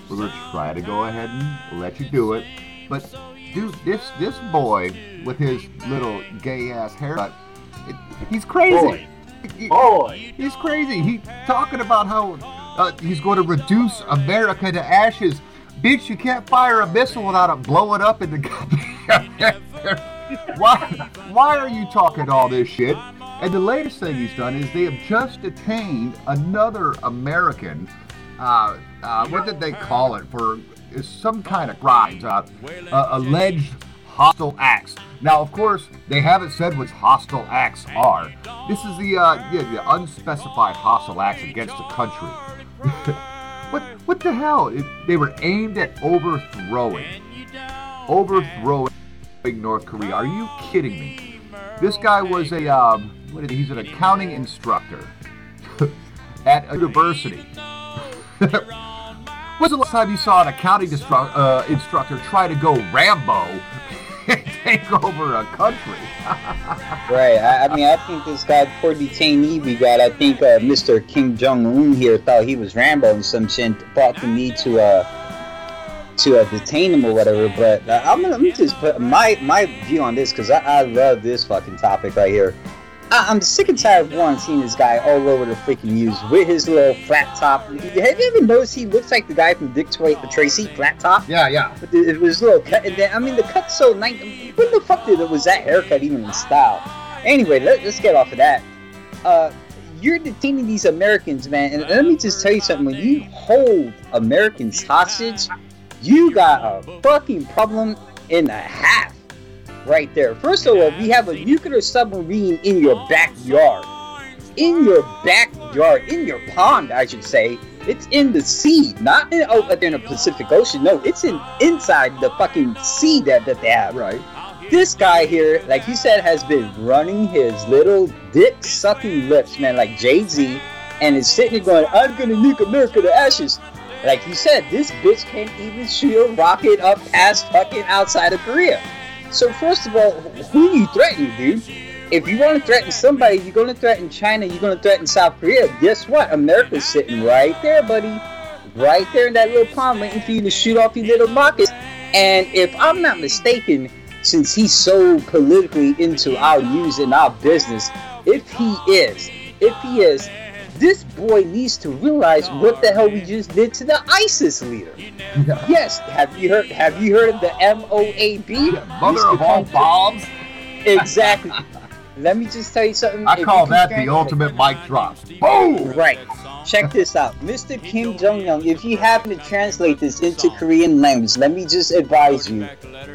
We're going to try to go ahead and let you do it. But, dude, this, this boy with his little gay ass haircut, it, he's crazy. Boy. Boy. He's crazy. He talking about how uh, he's going to reduce America to ashes bitch, you can't fire a missile without it blowing up in the goddamn. why, why are you talking all this shit? And the latest thing he's done is they have just detained another American. Uh, uh, what did they call it for? Some kind of crimes, uh, uh, alleged hostile acts. Now, of course, they haven't said what hostile acts are. This is the, uh, yeah, the unspecified hostile acts against a country. What the hell? It, they were aimed at overthrowing, overthrowing North Korea. Are you kidding me? This guy was a um, what is he? he's an accounting instructor at a university. When's the last time you saw an accounting distru- uh, instructor try to go Rambo take over a country. right. I, I, mean, I think this guy, poor detainee we got, I think uh, Mr. Kim Jong Un here thought he was Rambo and some shit, thought the need to uh, to uh, detain him or whatever. But uh, I'm gonna just put my my view on this because I, I love this fucking topic right here. I, am sick and tired of one seeing this guy all over the freaking news with his little flat top. Have you ever noticed he looks like the guy from Dick Tracy, flat top? Yeah, yeah. It was little cut, and then I mean the cut's so nice. When the fuck did it was that haircut even in style? Anyway, let, us get off of that. Uh, you're detaining these Americans, man, and let me just tell you something. When you hold Americans hostage, you got a fucking problem in a half right there. First of all, we have a nuclear submarine in your backyard. In your backyard, in your pond, I should say. It's in the sea, not in, oh, in the Pacific Ocean. No, it's in inside the fucking sea that, that they have. Right. This guy here, like you said, has been running his little dick sucking lips, man, like Jay Z, and is sitting there going, "I'm gonna nuke America to ashes." Like you said, this bitch can't even shoot a rocket up past fucking outside of Korea. So first of all, who you threatening, dude? If you want to threaten somebody, you're going to threaten China. You're going to threaten South Korea. Guess what? America's sitting right there, buddy, right there in that little pond, waiting for you to shoot off your little rockets. And if I'm not mistaken, since he's so politically into our news and our business, if he is, if he is, this boy needs to realize what the hell we just did to the ISIS leader. Yeah. Yes, have you heard? Have you heard of the MOAB? Yeah, mother of all bombs. Exactly. Let me just tell you something. I call that the ultimate mic drop. Boom! Right. Check this out. Mr. Kim Jong un, if you happen to translate this into Korean language, let me just advise you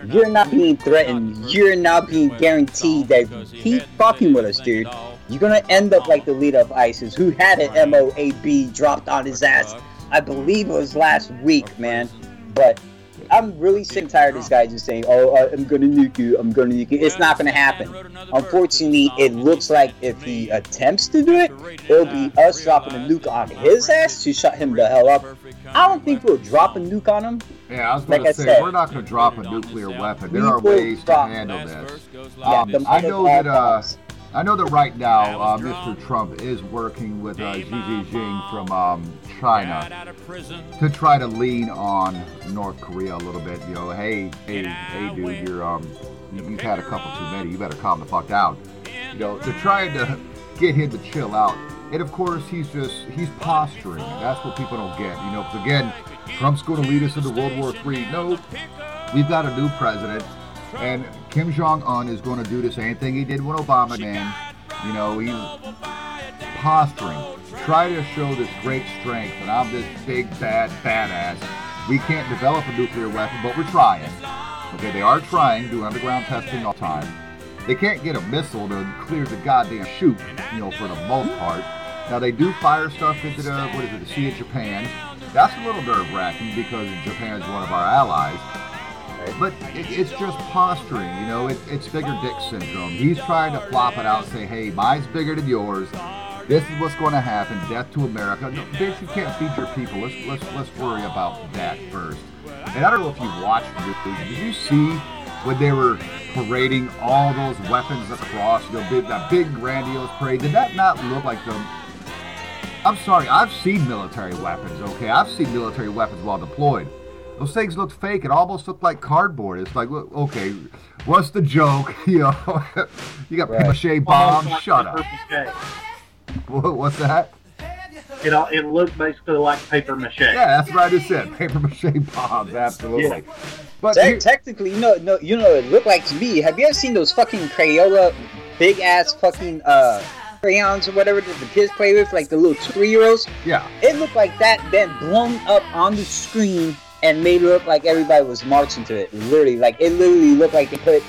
you're not being threatened. You're not being guaranteed that keep fucking with us, dude you're gonna end up like the leader of ISIS, who had an MOAB dropped on his ass. I believe it was last week, man. But I'm really sick and tired of this guy just saying, "Oh, uh, I'm gonna nuke you. I'm gonna nuke you." It's not gonna happen. Unfortunately, it looks like if he attempts to do it, it'll be us dropping a nuke on his ass to shut him the hell up. I don't think we'll drop a nuke on him. Yeah, I was going like to say said, we're not going to drop a nuclear weapon. There are ways to handle this. Um, I know that. Uh, I know that right now uh, Mr. Trump is working with uh, Xi Jinping from um, China to try to lean on North Korea a little bit. You know, hey, hey, hey, dude, you're um, you've had a couple too many. You better calm the fuck down. You know, to try to get him to chill out. And of course, he's just he's posturing. That's what people don't get. You know, again, Trump's going to lead us into World War III. No, we've got a new president and Kim Jong Un is going to do the same thing he did when Obama, did. You know, he's posturing, try to show this great strength, and I'm this big bad badass. We can't develop a nuclear weapon, but we're trying. Okay, they are trying, doing underground testing all the time. They can't get a missile to clear the goddamn chute, you know, for the most part. Now they do fire stuff into the what is it, the Sea of Japan. That's a little nerve wracking because Japan's one of our allies. But it, it's just posturing, you know. It, it's bigger dick syndrome. He's trying to flop it out, say, "Hey, mine's bigger than yours. This is what's going to happen. Death to America." No, bitch, you can't feed your people. Let's let's let's worry about that first. And I don't know if you watched the Did you see when they were parading all those weapons across, you know, that big grandiose parade? Did that not look like the I'm sorry, I've seen military weapons, okay? I've seen military weapons while deployed. Those things looked fake. It almost looked like cardboard. It's like, okay, what's the joke? You know, you got Right. papier bombs. Like Shut up. What- What's that? It, all- it looked basically like paper mache. Yeah, that's what I just said. Paper mache bombs, absolutely. But Te- here- technically, you know, no, you know, what it looked like to me. Have you ever seen those fucking Crayola, big ass fucking uh crayons or whatever that the kids play with, like the little three year olds? yeah, It looked like that, then blown up on the screen and made it look like everybody was marching to it. Literally, like it literally looked like they put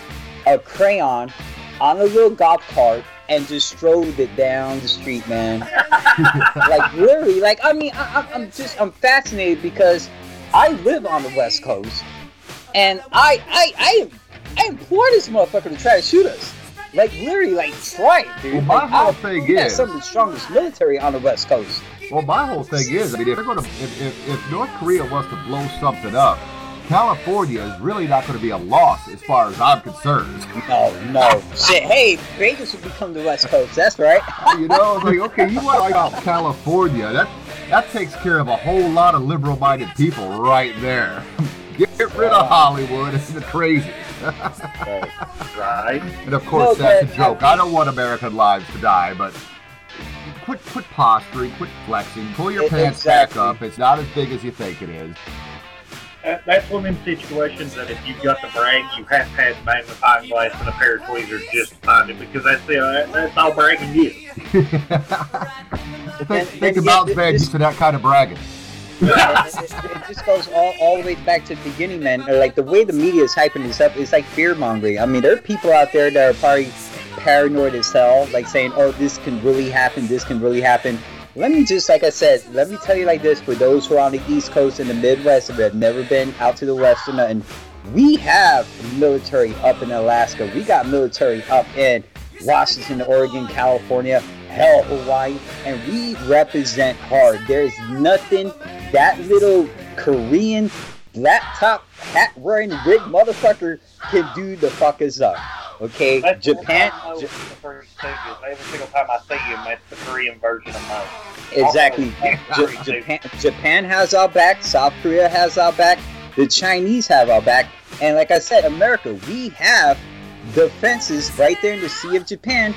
a crayon on a little golf cart and just strode it down the street, man. like literally, like I mean, I, I'm- just I'm fascinated because I live on the West Coast, and I I I I implore this motherfucker to try to shoot us. Like literally, like try it, dude. Well, my Like, whole thing is- some of the strongest military on the West Coast. Well, my whole thing is, I mean, if they're going to, if, if, if North Korea wants to blow something up, California is really not going to be a loss as far as I'm concerned. No, no. Shit, hey, Vegas will become the West Coast. That's right. you know, it's like, okay, you want to talk about California? That that takes care of a whole lot of liberal-minded people right there. Get rid of Hollywood It's the crazy. Right. And of course, No, that's a uh, joke. I don't want American lives to die, but quit quit posturing, quit flexing, pull your pants back up. It's not as big as you think it is. That, that's one of them situations that if you've got the brag, you have to have a magnifying glass and a pair of tweezers just to find it because that's the, uh, that's all bragging is. think And- think and about yet Van this- to that kind of bragging. Yeah, it, it, it just goes all, all the way back to the beginning, man. Like the way the media is hyping this up, it's like fear mongering. I mean, there are people out there that are probably paranoid as hell, like saying, "Oh, this can really happen. This can really happen." Let me just, like I said, let me tell you like this: for those who are on the East Coast and the Midwest, who have never been out to the West or nothing, we have military up in Alaska. We got military up in Washington, Oregon, California, hell, Hawaii, and we represent hard. There's nothing that little Korean laptop hat wearing rig motherfucker can do the fuck us up. Okay, That's Japan. one J- I the first. Every single time I see him, that's the Korean version of mine. Exactly. Also, J- Japan, Japan has our back. South Korea has our back. The Chinese have our back. And like I said, America, we have defenses right there in the Sea of Japan.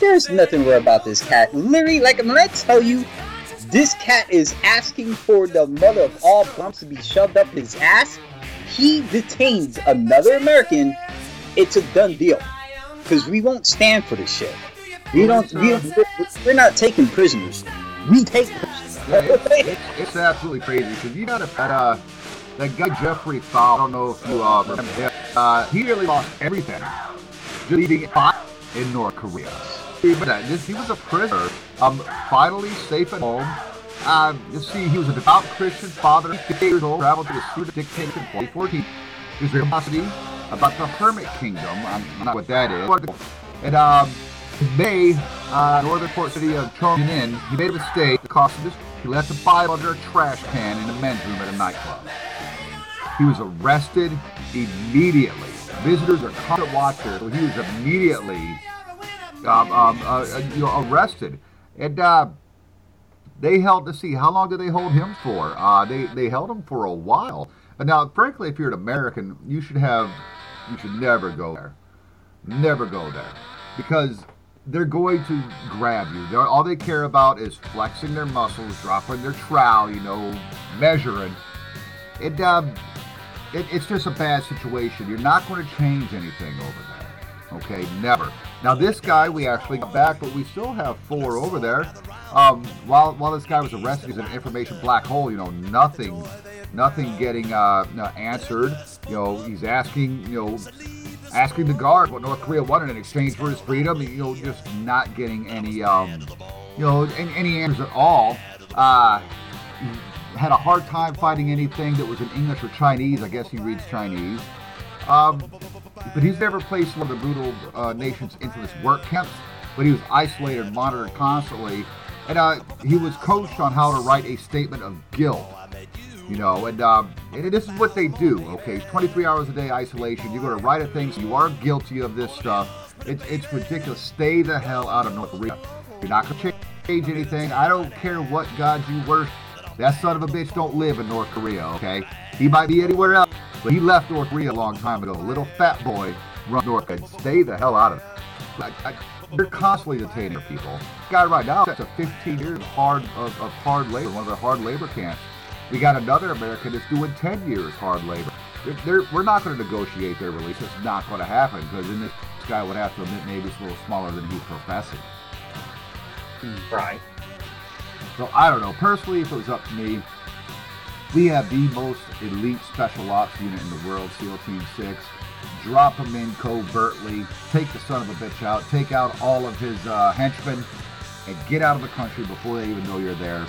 There's nothing rare about this cat. Literally, like I'm gonna tell you, this cat is asking for the mother of all bumps to be shoved up his ass. He detains another American. It's a done deal. Because we won't stand for this shit. We don't. We, we're not taking prisoners. We take prisoners. It's, absolutely crazy because you got that uh, that guy Jeffrey Fowler. I don't know if you uh, remember him. Uh, he really lost everything just leaving it in North Korea. But that he was a prisoner. Um, finally safe at home. Uh, you see, he was a devout Christian father, 58 years old, traveled to the Swedish dictatorship in 2014. His curiosity about the Hermit Kingdom. I'm not what that is. And um, May, uh, northern port city of Chongjin, he made a mistake. The cost of his he left a Bible under a trash can in a men's room at a nightclub. He was arrested immediately. Visitors are constant watchers, so he was immediately um, um, uh, uh, you know, arrested. And uh, they held to see how long did they hold him for? Uh, they they held him for a while. Now, frankly, if you're an American, you should have you should never go there. Never go there because they're going to grab you. They're, all they care about is flexing their muscles, dropping their trowel, you know, measuring. It, um, it, it's just a bad situation. You're not going to change anything over there. Okay, never. Now this guy we actually got back, but we still have four over there. um, while while this guy was arrested, he's an information black hole. You know, nothing, nothing getting uh, answered. You know, he's asking, you know, asking the guard what North Korea wanted in exchange for his freedom. You know, just not getting any, um, you know, any, any answers at all. Uh, had a hard time finding anything that was in English or Chinese. I guess he reads Chinese. Um, but he's never placed one of the brutal uh, nation's infamous work camps. But he was isolated and monitored constantly, and uh, he was coached on how to write a statement of guilt. You know, and, um, and this is what they do. Okay, 23 hours a day isolation. You're going to write a thing, so you are guilty of this stuff. It's it's ridiculous. Stay the hell out of North Korea. You're not going to change anything. I don't care what God you worship. That son of a bitch don't live in North Korea. Okay, he might be anywhere else. But he left North Korea a long time ago. Little fat boy run North Korea. Stay the hell out of it. I, I, they're constantly detaining people. Guy right now, that's a 15 years of hard of, of hard labor, one of the hard labor camps. We got another American that's doing 10 years hard labor. They're, they're, we're not going to negotiate their release. It's not going to happen because then this guy would have to admit maybe it's a little smaller than he's professing. Right. So I don't know. Personally, if it was up to me, we have the most elite special ops unit in the world, SEAL Team 6. Drop him in covertly, take the son of a bitch out, take out all of his uh, henchmen, and get out of the country before they even know you're there.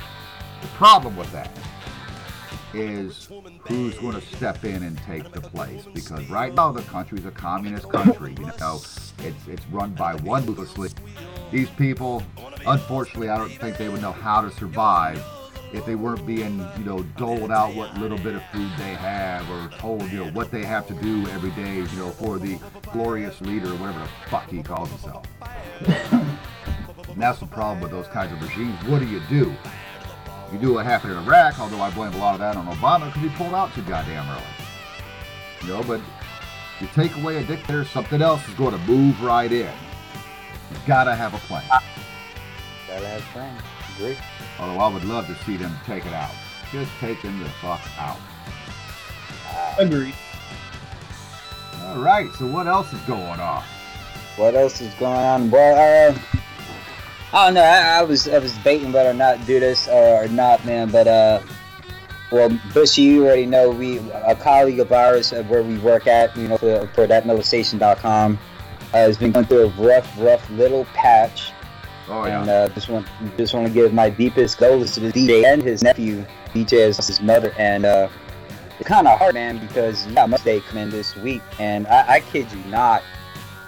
The problem with that is who's going to step in and take the place because right now the country is a communist country. You know, it's it's run by one ruthlessly. These people, unfortunately, I don't think they would know how to survive if they weren't being, you know, doled out what little bit of food they have or told, you know, what they have to do every day, you know, for the glorious leader or whatever the fuck he calls himself. and that's the problem with those kinds of regimes. What do you do? You do what happened in Iraq, although I blame a lot of that on Obama because he pulled out too goddamn early. You know, but you take away a dictator, something else is going to move right in. You gotta have a plan. Gotta have fun. Agree. Although I would love to see them take it out. Just take them the fuck out. Agreed. All right, so what else is going on? What else is going on? Well, uh, I don't. I, I was I was debating whether or not do this or, or not, man. But uh, well, Bushy, you already know we a colleague of ours uh, where we work at, you know, for, for thatmillistation.com, uh, has been going through a rough, rough little patch. Oh And yeah. uh, just want just want to give my deepest condolences to the DJ and his nephew. DJ as his mother, and uh, it's kind of hard, man, because yeah, Mother's Day coming this week, and I, I kid you not.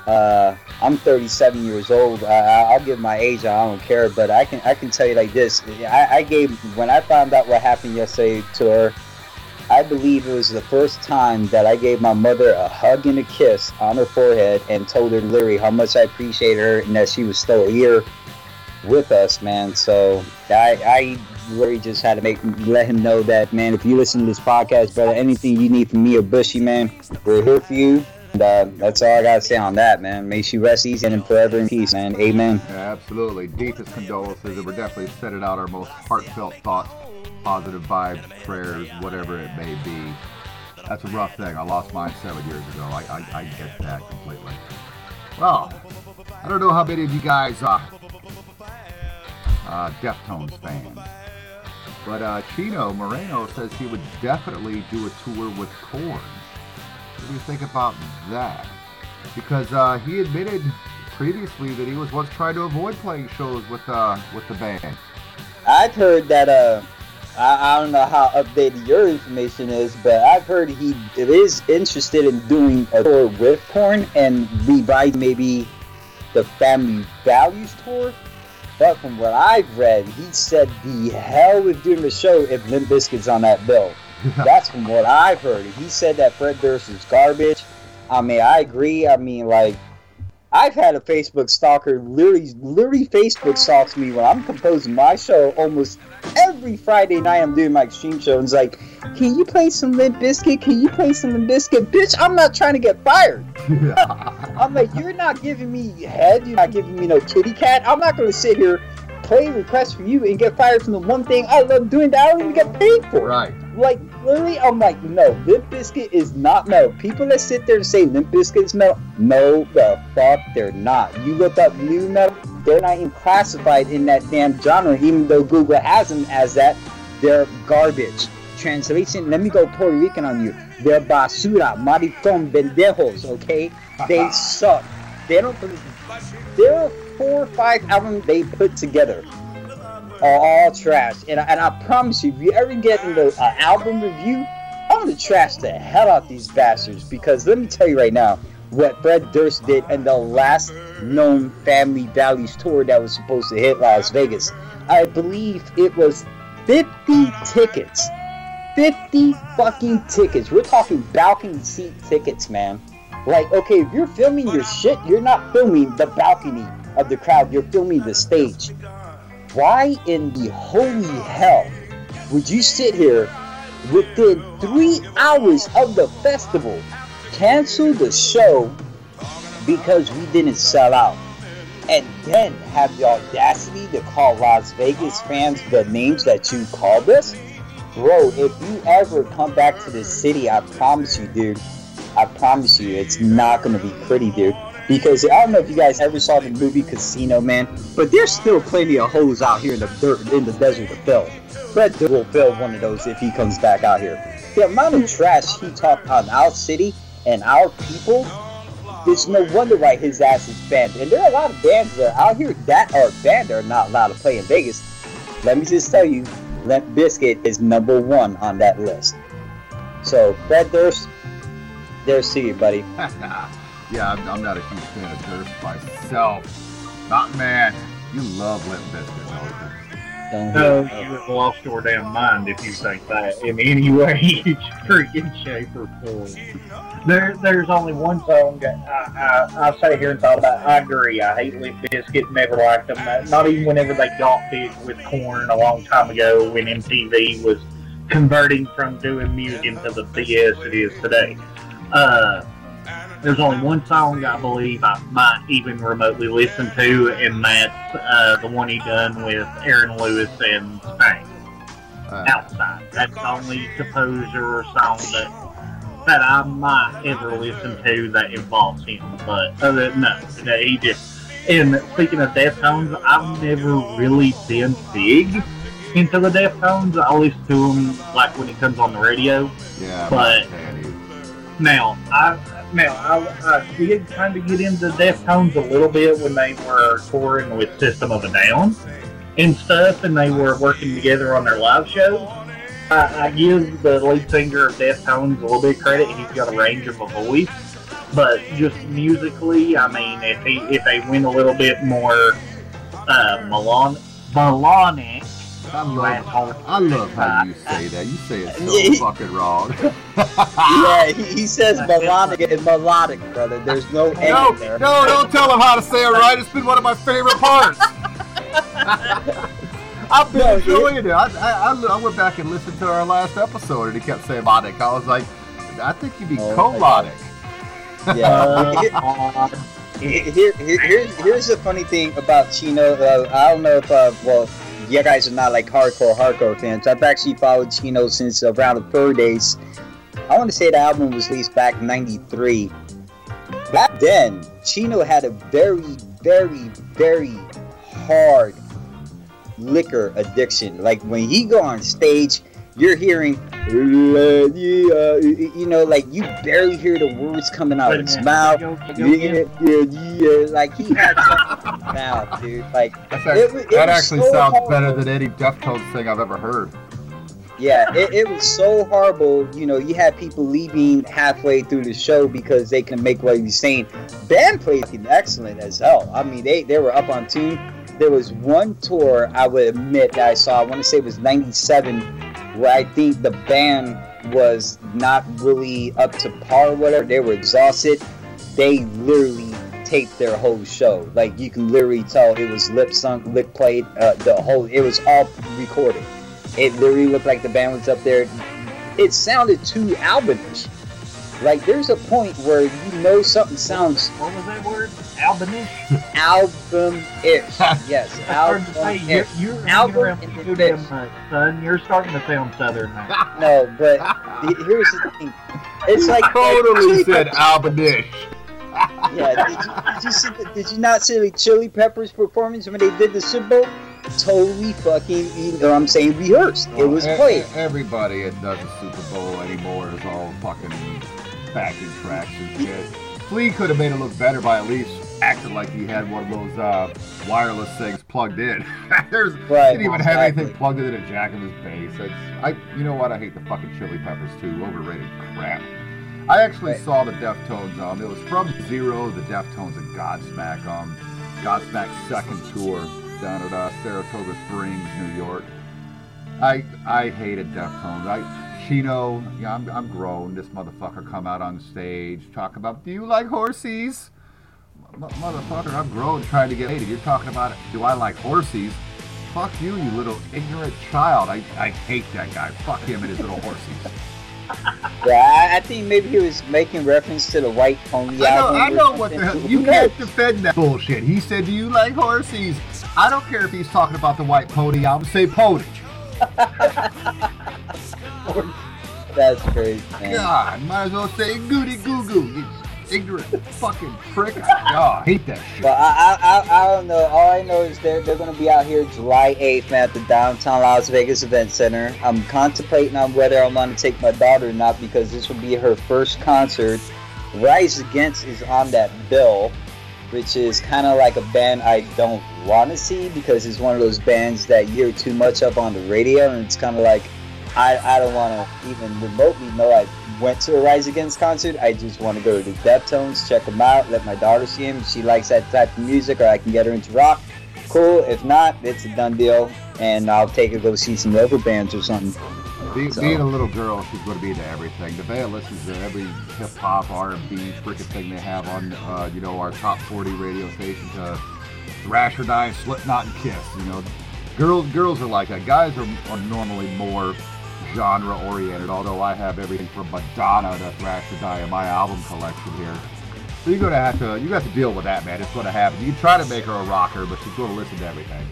Uh, I'm 37 years old. I, I- I'll give my age. I don't care, but I can I can tell you like this. I, I gave when I found out what happened yesterday to her. I believe it was the first time that I gave my mother a hug and a kiss on her forehead and told her literally how much I appreciate her and that she was still here with us, man. So I, I literally just had to make let him know that, man. If you listen to this podcast, brother, anything you need from me or Bushy, man, we're here for you. And, uh, that's all I gotta say on that, man. May she rest easy and forever in peace, man. Amen. Yeah, absolutely. Deepest condolences, and we're definitely sending out our most heartfelt thoughts, positive vibes, prayers, whatever it may be. That's a rough thing. I lost mine seven years ago. I, I, I get that completely. Well, I don't know how many of you guys are uh, Deftones fans, but uh, Chino Moreno says he would definitely do a tour with Korn. What do you think about that? Because uh, he admitted previously that he was once trying to avoid playing shows with uh with the band. I've heard that uh I, I don't know how updated your information is, but I've heard he is interested in doing a tour with Korn and revive maybe the Family Values tour. But from what I've read, he said the hell with doing the show if Limp Bizkit's on that bill. That's from what I've heard. He said that Fred Durst is garbage. I mean, I agree. I mean, like, I've had a Facebook stalker literally, literally Facebook stalks me when I'm composing my show almost every Friday night. I'm doing my extreme show and it's like, can you play some Limp Bizkit? Can you play some Limp Bizkit? Bitch, I'm not trying to get fired. I'm like, you're not giving me head. You're not giving me no kitty cat. I'm not going to sit here, play requests for you, and get fired from the one thing I love doing that I don't even get paid for. right. Like, literally, I'm like, no, Limp Bizkit is not metal. People that sit there and say Limp Bizkit is metal, no, the fuck, they're not. You look up new metal, they're not even classified in that damn genre, even though Google has them as that. They're garbage. Translation, let me go Puerto Rican on you. They're basura, maricon, pendejos, okay? They suck. They don't. There are four or five albums they put together are all trash. And and I promise you, if you ever get into an album review, I'm gonna trash the hell out these bastards because let me tell you right now what Fred Durst did in the last known Family Values tour that was supposed to hit Las Vegas. I believe it was 50 tickets. 50 fucking tickets. We're talking balcony seat tickets, man. Like, okay, if you're filming your shit, you're not filming the balcony of the crowd, you're filming the stage. Why in the holy hell would you sit here within three hours of the festival, cancel the show because we didn't sell out, and then have the audacity to call Las Vegas fans the names that you called us? Bro, if you ever come back to this city, I promise you, dude, I promise you, it's not gonna be pretty, dude. Because I don't know if you guys ever saw the movie Casino, man, but there's still plenty of hoes out here in the dirt, in the desert to fill. Fred will fill one of those if he comes back out here. The amount of trash he talked on our city and our people, there's no wonder why his ass is banned. And there are a lot of bands that are out here that are banned that are not allowed to play in Vegas. Let me just tell you, Limp Bizkit is number one on that list. So, Fred Durst, there's to you, buddy. yeah, I'm, I'm, not a huge fan of Durst myself. Not man, you love Limp Bizkit, don't you? no, you have lost your damn mind if you think that in any way, freaking shape, or form. There, there's only one song that I, I, I sat here and thought about. I agree. I hate Limp Bizkit. Never liked them. Not even whenever they got big with Korn a long time ago when MTV was converting from doing music into the BS it is today. Uh, there's only one song I believe I might even remotely listen to, and that's uh, the one he done with Aaron Lewis and Staind. Uh, Outside. That's the only composer or song that that I might ever listen to that involves him. But other than no, that he just. And speaking of Deftones, I've never really been big into the Deftones. I listen to them like when it comes on the radio. Yeah. But now I now, I, I did kind of get into Deftones a little bit when they were touring with System of a Down and stuff, and they were working together on their live shows. I, I give the lead singer of Deftones a little bit of credit. He's got a range of a voice, but just musically, I mean, if he if they went a little bit more uh, melon, melodic I love, I love how you say that. You say it so fucking wrong. yeah, he, he says melodic and melodic, brother. There's no no, there. No, don't tell him how to say it right. It's been one of my favorite parts. I've been no, enjoying it. I, I, I, went back and listened to our last episode, and he kept saying melodic. I was like, I think you'd be oh, colodic. Yeah. here, here, here, here's the funny thing about Chino. Uh, I don't know if, uh, well, you guys are not like hardcore hardcore fans. I've actually followed Chino since around the Fur days. I want to say the album was released back in '93. Back then, Chino had a very, very, very hard liquor addiction. Like when he go on stage, you're hearing, Uh, you know, like you barely hear the words coming out of his mouth. Yeah, yeah, yeah, like he had something mouth, dude. Like actually, it, it that actually so sounds horrible. better than any Deftones thing I've ever heard. Yeah, it, it was so horrible. You know, you had people leaving halfway through the show because they can make what he's saying. Band played excellent as hell. I mean, they, they were up on tune. There was one tour I would admit that I saw. I want to say it was '97 where I think the band was not really up to par whatever. They were exhausted. They literally taped their whole show. Like you can literally tell it was lip sunk, lip played. Uh, the whole it was all recorded. It literally looked like the band was up there. It sounded too albinish. Like there's a point where you know something sounds. What was that word? Albinish. Album-ish. yes. Album. You're, you're album in son. You're starting to sound southern now. no, but here's the thing. It's like totally said albinish. Yeah, did you, did you see? The, did you not see the Chili Peppers performance when they did the Super Bowl? Totally fucking, you know what I'm saying, rehearsed. It was played. e- Everybody that does the Super Bowl anymore is all fucking backing tracks and shit. Flea could have made it look better by at least acting like he had one of those uh, wireless things plugged in. There's Right, didn't even have anything plugged into the jack of his bass. It's, I, you know what? I hate the fucking Chili Peppers too. Overrated crap. I actually Right. saw the Deftones. Um, it was from Zero, the Deftones, and Godsmack. Um, Godsmack's second tour down at uh, Saratoga Springs, New York. I I hated Deftones. I Chino, yeah, I'm, I'm grown. This motherfucker come out on stage talk about, do you like horsies? M- motherfucker, I'm grown trying to get hated. You're talking about, do I like horsies? Fuck you, you little ignorant child. I, I hate that guy. Fuck him and his little horsies. Yeah, I, think maybe he was making reference to the White Pony I know. I know what the hell. You can't defend that bullshit. He said, do you like horsies? I don't care if he's talking about the White Pony album. Say That's crazy, man. God, might as well say goody goo goo. Ignorant fucking prick. Oh, I hate that shit. But I, I, I, I don't know. All I know is they're, they're going to be out here July 8th man, at the downtown Las Vegas Event Center. I'm contemplating on whether I'm going to take my daughter or not because this will be her first concert. Rise Against is on that bill, which is kind of like a band I don't want to see because it's one of those bands that you hear too much of on the radio, and it's kind of like I, I don't want to even remotely know I went to a Rise Against concert. I just want to go to the Deftones, check them out, let my daughter see him. If she likes that type of music, or I can get her into rock. Cool. If not, it's a done deal, and I'll take her go see some other bands or something. Be, So- Being a little girl, she's going to be into everything. The band listens to every hip hop, R and B, freaking thing they have on, uh, you know, our top 40 radio stations. Uh, Thrash or Die, Slipknot, and Kiss. You know, girls girls are like that. Guys are, are normally more genre oriented. Although I have everything from Madonna to Thrash or Die in my album collection here. So you're gonna have to you have to deal with that, man. It's gonna happen. You try to make her a rocker, but she's gonna listen to everything.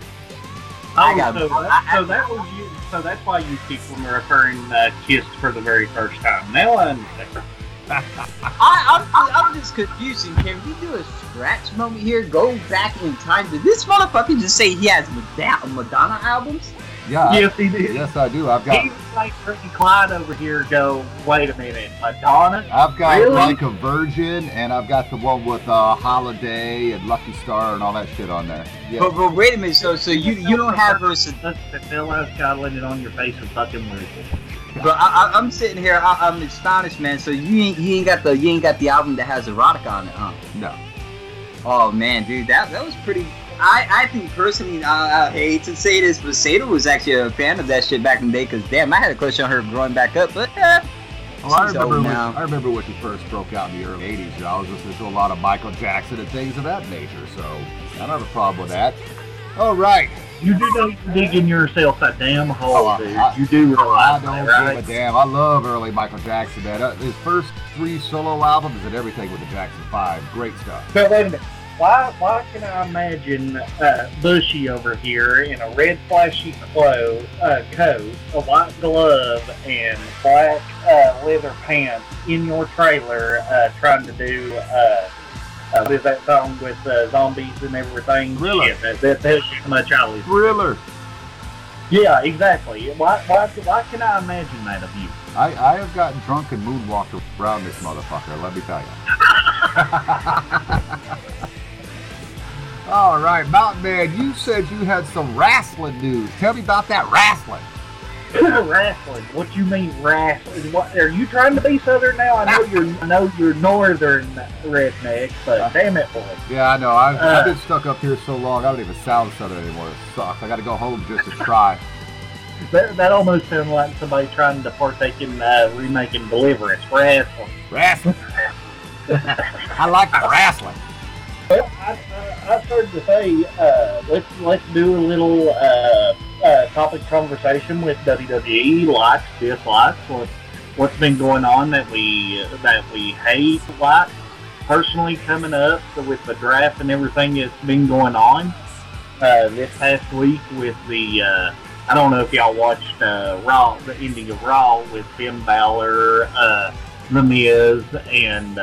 I Oh, got- so, that, so that was you. So that's why you people were referring uh, kissed for the very first time. Now I understand. I, I'm, I'm just confusing. Can we do a scratch moment here? Go back in time. Did this motherfucker just say he has Madonna, Madonna albums? Yeah, I- yes, he did. yes, I do. I've got He was like Ricky Clyde over here. Go, wait a minute, Madonna. I've got Really? like a Virgin, and I've got the one with uh, Holiday and Lucky Star and all that shit on there. Yeah. But, but wait a minute. So so you you don't have her. So, That's the hell out landed on your face and fucking with it. but I, I, I'm sitting here. I, I'm astonished, man. So you ain't you ain't got the you ain't got the album that has erotica on it, huh? No. Oh man, dude, that that was pretty. I, I think personally, I, I hate to say this, but Sada was actually a fan of that shit back in the day. Cause damn, I had a crush on her growing back up. But eh, Well, I remember, old when. I remember when she first broke out in the early 80s. You I was listening to a lot of Michael Jackson and things of that nature, so I don't have a problem with that. All right. You do know you're digging yourself a damn hole, Oh, dude. I- you do I don't that, right? give a damn. I love early Michael Jackson, man. Uh, His first three solo albums and everything with the Jackson 5. Great stuff. So wait a minute. Why, why can I imagine uh, Bushy over here in a red flashy clo- uh, coat, a white glove, and black uh, leather pants in your trailer uh, trying to do uh, uh, what is that song with uh, zombies and everything? Thriller. Shit, that, that tells you how much I listen. Thriller. Yeah, exactly. Why, why, why can I imagine that of you? I, I have gotten drunk and moonwalked around this motherfucker, let me tell you. All right, Mountain Man, you said you had some wrestling news. Tell me about that wrestling. wrestling. What you mean wrestling? What are you trying to be southern now? I know you're I know you're northern redneck, but damn it, boy. Yeah, I know. I've, Uh. I've been stuck up here so long, I don't even sound southern anymore. It sucks. I got to go home just to try. That, that almost sounds like somebody trying to partake in uh, remaking Deliverance. Wrestling. Wrestling. I like the wrestling. I, started to say uh, let's let's do a little uh, uh, topic conversation with WWE likes dislikes what what's been going on that we that we hate like personally coming up with the draft and everything that's been going on uh, this past week with the uh, I don't know if y'all watched uh, Raw the ending of Raw with Finn Balor The Miz and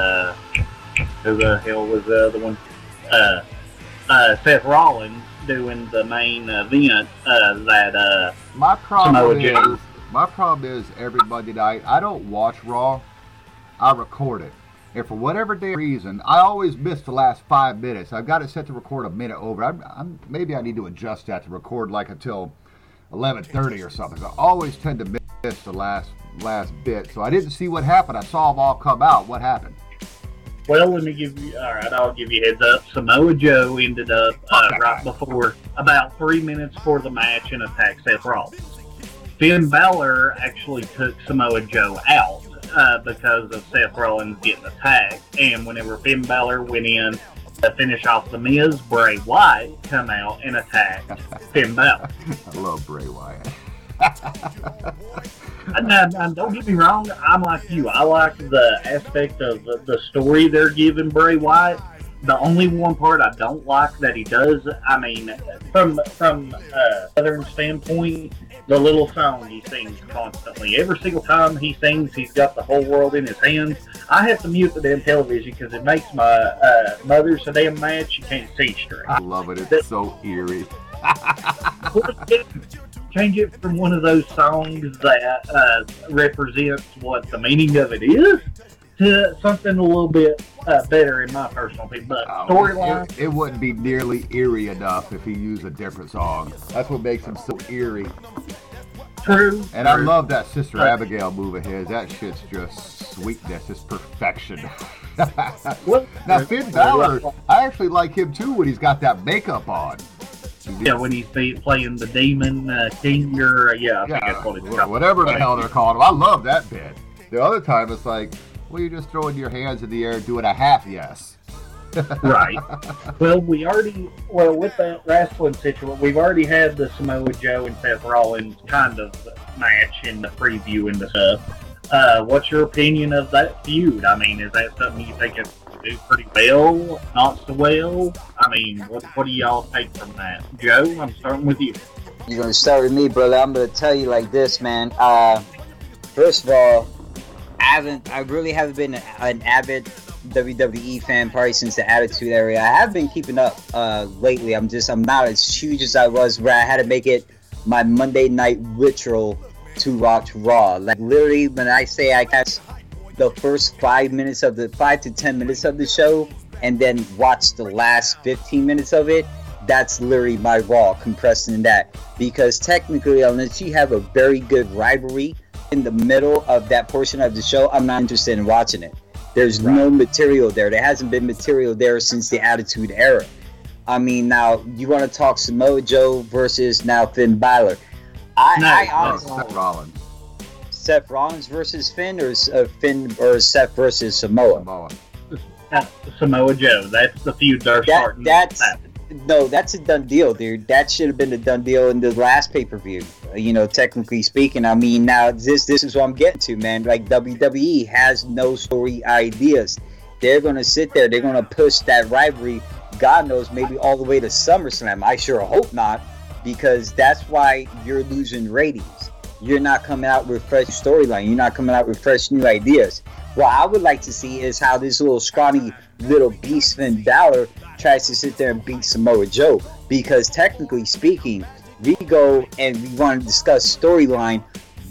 who the hell was the other one? Uh, uh, Seth Rollins doing the main event uh, that uh, My problem is my problem is every Monday night I don't watch Raw. I record it. And for whatever damn reason, I always miss the last five minutes. I've got it set to record a minute over. I'm, I'm maybe I need to adjust that to record like until 11:30 or something. I always tend to miss the last last bit. So I didn't see what happened. I saw them all come out. What happened? Well, let me give you. All right, I'll give you a heads up. Samoa Joe ended up uh, right before about three minutes before the match and attacked Seth Rollins. Finn Balor actually took Samoa Joe out uh, because of Seth Rollins getting attacked. And whenever Finn Balor went in to finish off the Miz, Bray Wyatt come out and attacked Finn Balor. I love Bray Wyatt. And, and- don't get me wrong, I'm like you. I like the aspect of the, the story they're giving Bray Wyatt. The only one part I don't like that he does, I mean, from from a southern standpoint, the little song he sings constantly. Every single time he sings, he's got the whole world in his hands. I have to mute the damn television because it makes my uh, mother so damn mad she can't see straight. I love it. It's so eerie. change it from one of those songs that uh, represents what the meaning of it is to something a little bit uh, better in my personal opinion. But Oh, storyline, It, it wouldn't be nearly eerie enough if he used a different song. That's what makes him so eerie. true. And I love that Sister Right. Abigail move of his. That shit's just sweetness. It's perfection. Now Finn Balor, I actually like him too when he's got that makeup on. Yeah, when he's playing the demon uh, king, or uh, yeah, I think Yeah, that's what it's wh- called. whatever the hell they're calling him. I love that bit. The other time it's like, well, you're just throwing your hands in the air doing a half yes. right. Well, we already well with that wrestling situation, we've already had the Samoa Joe and Seth Rollins kind of match in the preview and the stuff. Uh, what's your opinion of that feud? I mean, is that something you think it's pretty well, not so well? I mean, what what do y'all take from that? Joe, I'm starting with you. You're gonna start with me, brother. I'm gonna tell you like this, man. Uh, first of all, I haven't, I really haven't been an avid WWE fan probably since the Attitude Era. I have been keeping up uh, lately. I'm just, I'm not as huge as I was. Where I had to make it my Monday night ritual to watch Raw. Like literally, when I say I catch the first five minutes of the five to ten minutes of the show, and then watch the last 15 minutes of it that's literally my raw compressed in that. Because technically unless you have a very good rivalry in the middle of that portion of the show i'm not interested in watching it. There's no material there. There hasn't been material there since the attitude era. I mean now you want to talk samoa joe versus now finn Balor. I, No, I no, Oh, Seth Rollins, seth rollins versus finn or uh, finn or seth versus samoa Samoa. Samoa Joe, that's the feud they're That- starting. that's- to. No, that's a done deal, dude. That should have been a done deal in the last pay per view. You know, technically speaking. I mean, now this this is what I'm getting to, man. Like WWE has no story ideas. They're gonna sit there. They're gonna push that rivalry. God knows, maybe all the way to SummerSlam. I sure hope not, because that's why you're losing ratings. You're not coming out with fresh storyline. You're not coming out with fresh new ideas. What I would like to see is how this little scrawny little beast Finn Balor tries to sit there and beat Samoa Joe. Because technically speaking, we go and we want to discuss storyline.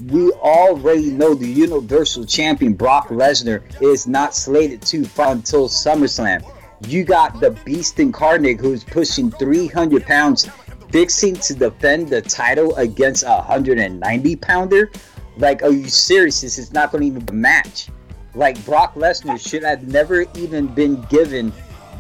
We already know the Universal Champion Brock Lesnar is not slated to fight until SummerSlam. You got the Beast Incarnate who's pushing 300 pounds, fixing to defend the title against a 190 pounder. Like, are you serious? This is not going to even match. Like Brock Lesnar should have never even been given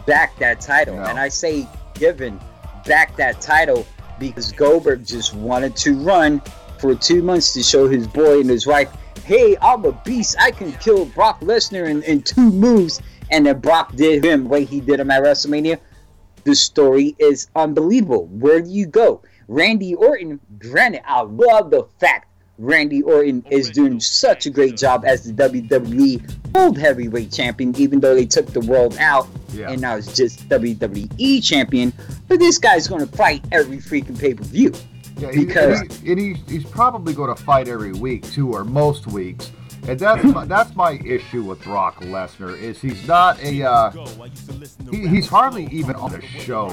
back that title. No. And I say given back that title because Goldberg just wanted to run for two months to show his boy and his wife, hey, I'm a beast. I can kill Brock Lesnar in, in two moves. And then Brock did him the way he did him at WrestleMania. The story is unbelievable. Where do you go? Randy Orton, granted, I love the fact Randy Orton is doing such a great job as the WWE World Heavyweight Champion, even though they took the world out Yeah. and now it's just WWE Champion. But this guy's going to fight every freaking pay per view. Yeah, Because- and, he, and he, he's probably going to fight every week too, or most weeks. And that's my, that's my issue with Brock Lesnar is he's not a uh, he, he's hardly even on the show.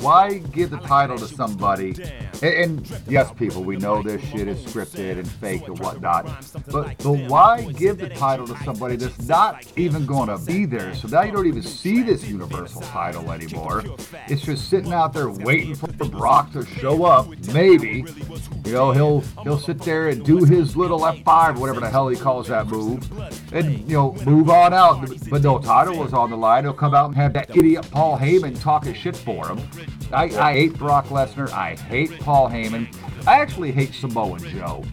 Why give the title to somebody? And, and yes, people, we know this shit is scripted and fake and whatnot. But but why give the title to somebody that's not even going to be there? So now you don't even see this Universal title anymore. It's just sitting out there waiting for Brock to show up. Maybe you know he'll he'll sit there and do his little F5 whatever the hell he calls that move, and you know move on out. But no title was on the line. He'll come out and have that idiot Paul Heyman talking shit for him. I, I hate Brock Lesnar. I hate Paul Heyman. I actually hate Samoa Joe.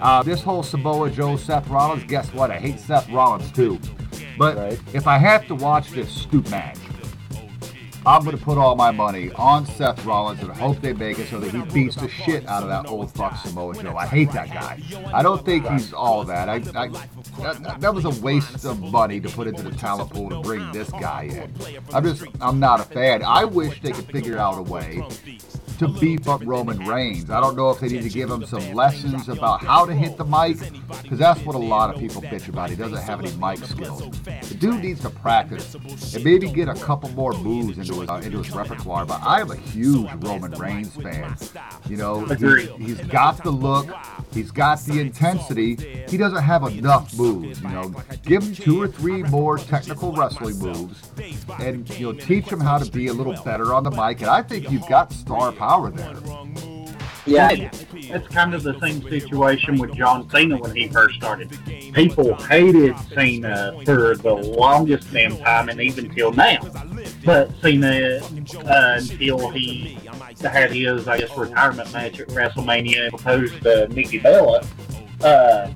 Uh, this whole Samoa Joe, Seth Rollins, guess what? I hate Seth Rollins too. But Right. if I have to watch this stupid match, I'm going to put all my money on Seth Rollins and hope they make it so that he beats the shit out of that old fuck Samoa Joe. I hate that guy. I don't think he's all that. I, I that, that was a waste of money to put into the talent pool to bring this guy in. I'm just, I'm not a fan. I wish they could figure out a way to beef up Roman Reigns. I don't know if they need to give him some lessons about how to hit the mic, because that's what a lot of people bitch about. He doesn't have any mic skills. The dude needs to practice and maybe get a couple more moves into his uh, into his repertoire. But I am a huge Roman Reigns fan. You know, Agreed. he's, he's got the look, he's got the intensity. He doesn't have enough moves. You know, give him two or three more technical wrestling moves, and you know, teach him how to be a little better on the mic. And I think you've got star power there. Yeah, It's kind of the same situation with John Cena when he first started. People hated Cena for the longest damn time, and even till now. But Cena, uh, until he had his, I guess, retirement match at WrestleMania and proposed to Nikki Bella, uh,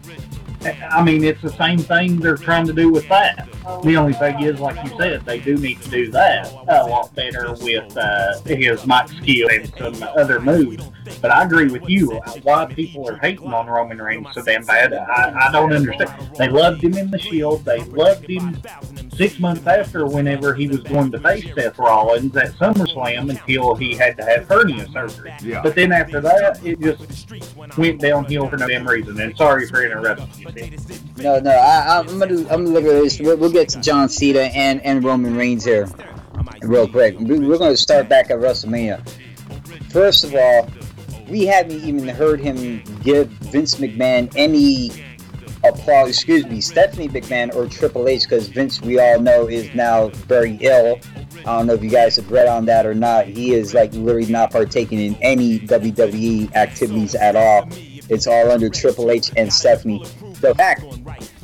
I mean, it's the same thing they're trying to do with that. The only thing is, like you said, they do need to do that a lot better with uh, his mic skill and some other moves. But I agree with you. Why people are hating on Roman Reigns so damn bad, I, I don't understand. They loved him in the Shield. They loved him six months after whenever he was going to face Seth Rollins at SummerSlam until he had to have hernia surgery. Yeah. But then after that, it just went downhill for no damn reason. And sorry for interrupting you. No, no. I, I'm gonna, I'm gonna look at this. We'll, we'll get to John Cena and and Roman Reigns here, real quick. We, we're gonna start back at WrestleMania. First of all, we haven't even heard him give Vince McMahon any applause. Excuse me, Stephanie McMahon or Triple H, because Vince, we all know, is now very ill. I don't know if you guys have read on that or not. He is like literally not partaking in any WWE activities at all. It's all under Triple H and Stephanie. The fact